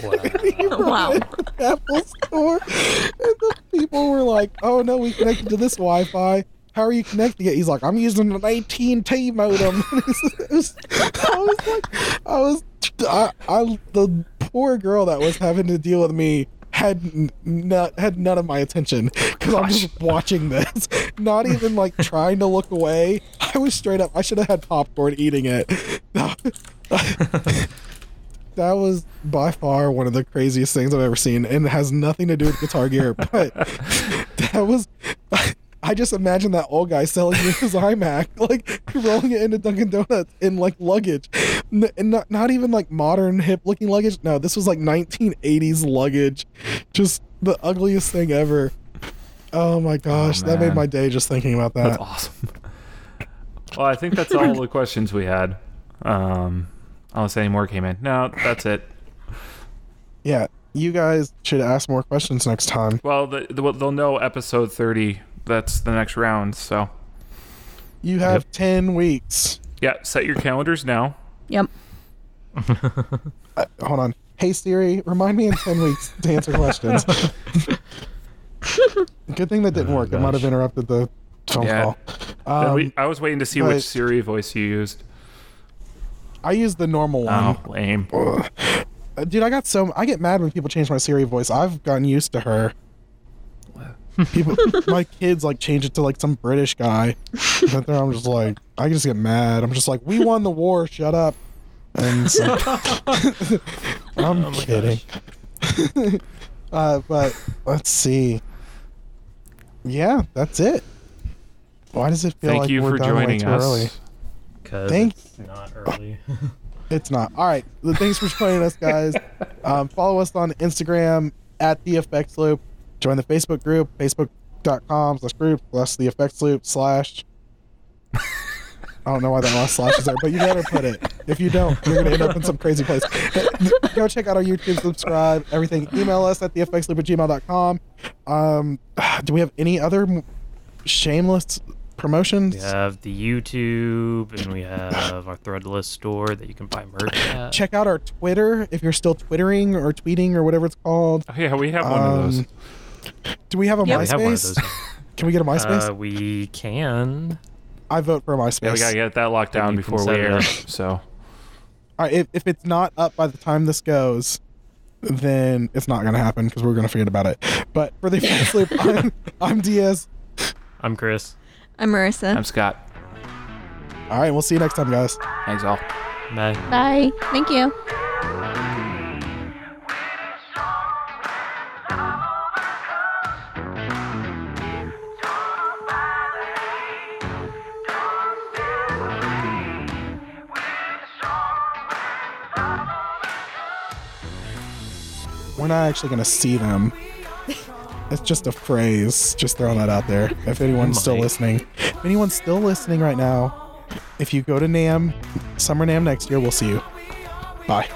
Speaker 1: brought
Speaker 3: Wow.
Speaker 1: it to the Apple store, and the people were like, "Oh no, we connected to this Wi-Fi. How are you connecting it?" He's like, "I'm using an AT&T modem." Was- I was like, I was, I, I, the poor girl that was having to deal with me had not had none of my attention because I'm just watching this, not even like trying to look away. I was straight up. I should have had popcorn eating it. that was by far one of the craziest things I've ever seen, and it has nothing to do with Guitar Gear. But that was. I just imagine that old guy selling me his iMac, like rolling it into Dunkin' Donuts in like luggage, N- and not not even like modern hip looking luggage. No, this was like 1980s luggage, just the ugliest thing ever. Oh my gosh, that made my day just thinking about that.
Speaker 4: That's awesome. Well, I think that's all the questions we had. Um, unless any more came in. No, that's it.
Speaker 1: Yeah, you guys should ask more questions next time.
Speaker 4: Well, the, the, they'll know episode 30. That's the next round. So,
Speaker 1: You have 10 weeks.
Speaker 4: yeah, set your calendars now.
Speaker 3: Yep.
Speaker 1: Uh, hold on. Hey Siri, remind me in 10 weeks to answer questions. Good thing that didn't
Speaker 2: Oh,
Speaker 1: work. It might have interrupted the phone
Speaker 4: Yeah.
Speaker 1: call. Um,
Speaker 4: we, I was waiting to see which Siri voice you used.
Speaker 1: I use the normal one.
Speaker 4: Oh, lame.
Speaker 1: Ugh. Uh, Dude, I got so I get mad when people change my Siri voice. I've gotten used to her. People, my kids like change it to like some British guy. But then I'm just like, I just get mad. I'm just like, we won the war. Shut up. And so, I'm
Speaker 2: Oh
Speaker 1: kidding. uh, but let's see. Yeah, that's it. Why does it feel
Speaker 4: Thank
Speaker 1: like
Speaker 4: you
Speaker 1: we're
Speaker 4: for
Speaker 1: done way
Speaker 4: joining
Speaker 1: too
Speaker 4: us.
Speaker 1: early?
Speaker 2: Cause
Speaker 1: Thank-
Speaker 2: it's not early.
Speaker 1: It's not. All right. Thanks for joining us, guys. Um, follow us on Instagram at the Effects Loop. Join the Facebook group, facebook.com slash group slash the Effects Loop slash. I don't know why that last slash is there, but you better put it. If you don't, you're going to end up in some crazy place. Go check out our YouTube, subscribe, everything. Email us at theeffectsloop at gmail.com. Um, do we have any other shameless promotions?
Speaker 2: we have the YouTube and we have our Threadless store that you can buy merch at.
Speaker 1: Check out our Twitter if you're still twittering or tweeting or whatever it's called.
Speaker 4: Oh, yeah, we have one of those.
Speaker 1: Do we have a
Speaker 3: Yeah,
Speaker 2: we have one of
Speaker 1: MySpace?
Speaker 2: those.
Speaker 1: Can we get a MySpace?
Speaker 2: Uh, we can.
Speaker 1: I vote for a MySpace.
Speaker 4: Yeah, we gotta get that locked down before we
Speaker 2: set it
Speaker 4: air. So,
Speaker 1: All right, if, if it's not up by the time this goes, then it's not going to happen because we're going to forget about it. But for the Effects Loop, I'm, I'm Diaz.
Speaker 2: I'm Chris.
Speaker 3: I'm Marissa.
Speaker 4: I'm Scott.
Speaker 1: All right, we'll see you next time, guys.
Speaker 4: Thanks all.
Speaker 2: Bye.
Speaker 3: Bye. Thank you.
Speaker 1: We're not actually going to see them. It's just a phrase. Just throwing that out there. If anyone's still listening, if anyone's still listening right now, if you go to NAMM, Summer NAMM next year, we'll see you. Bye.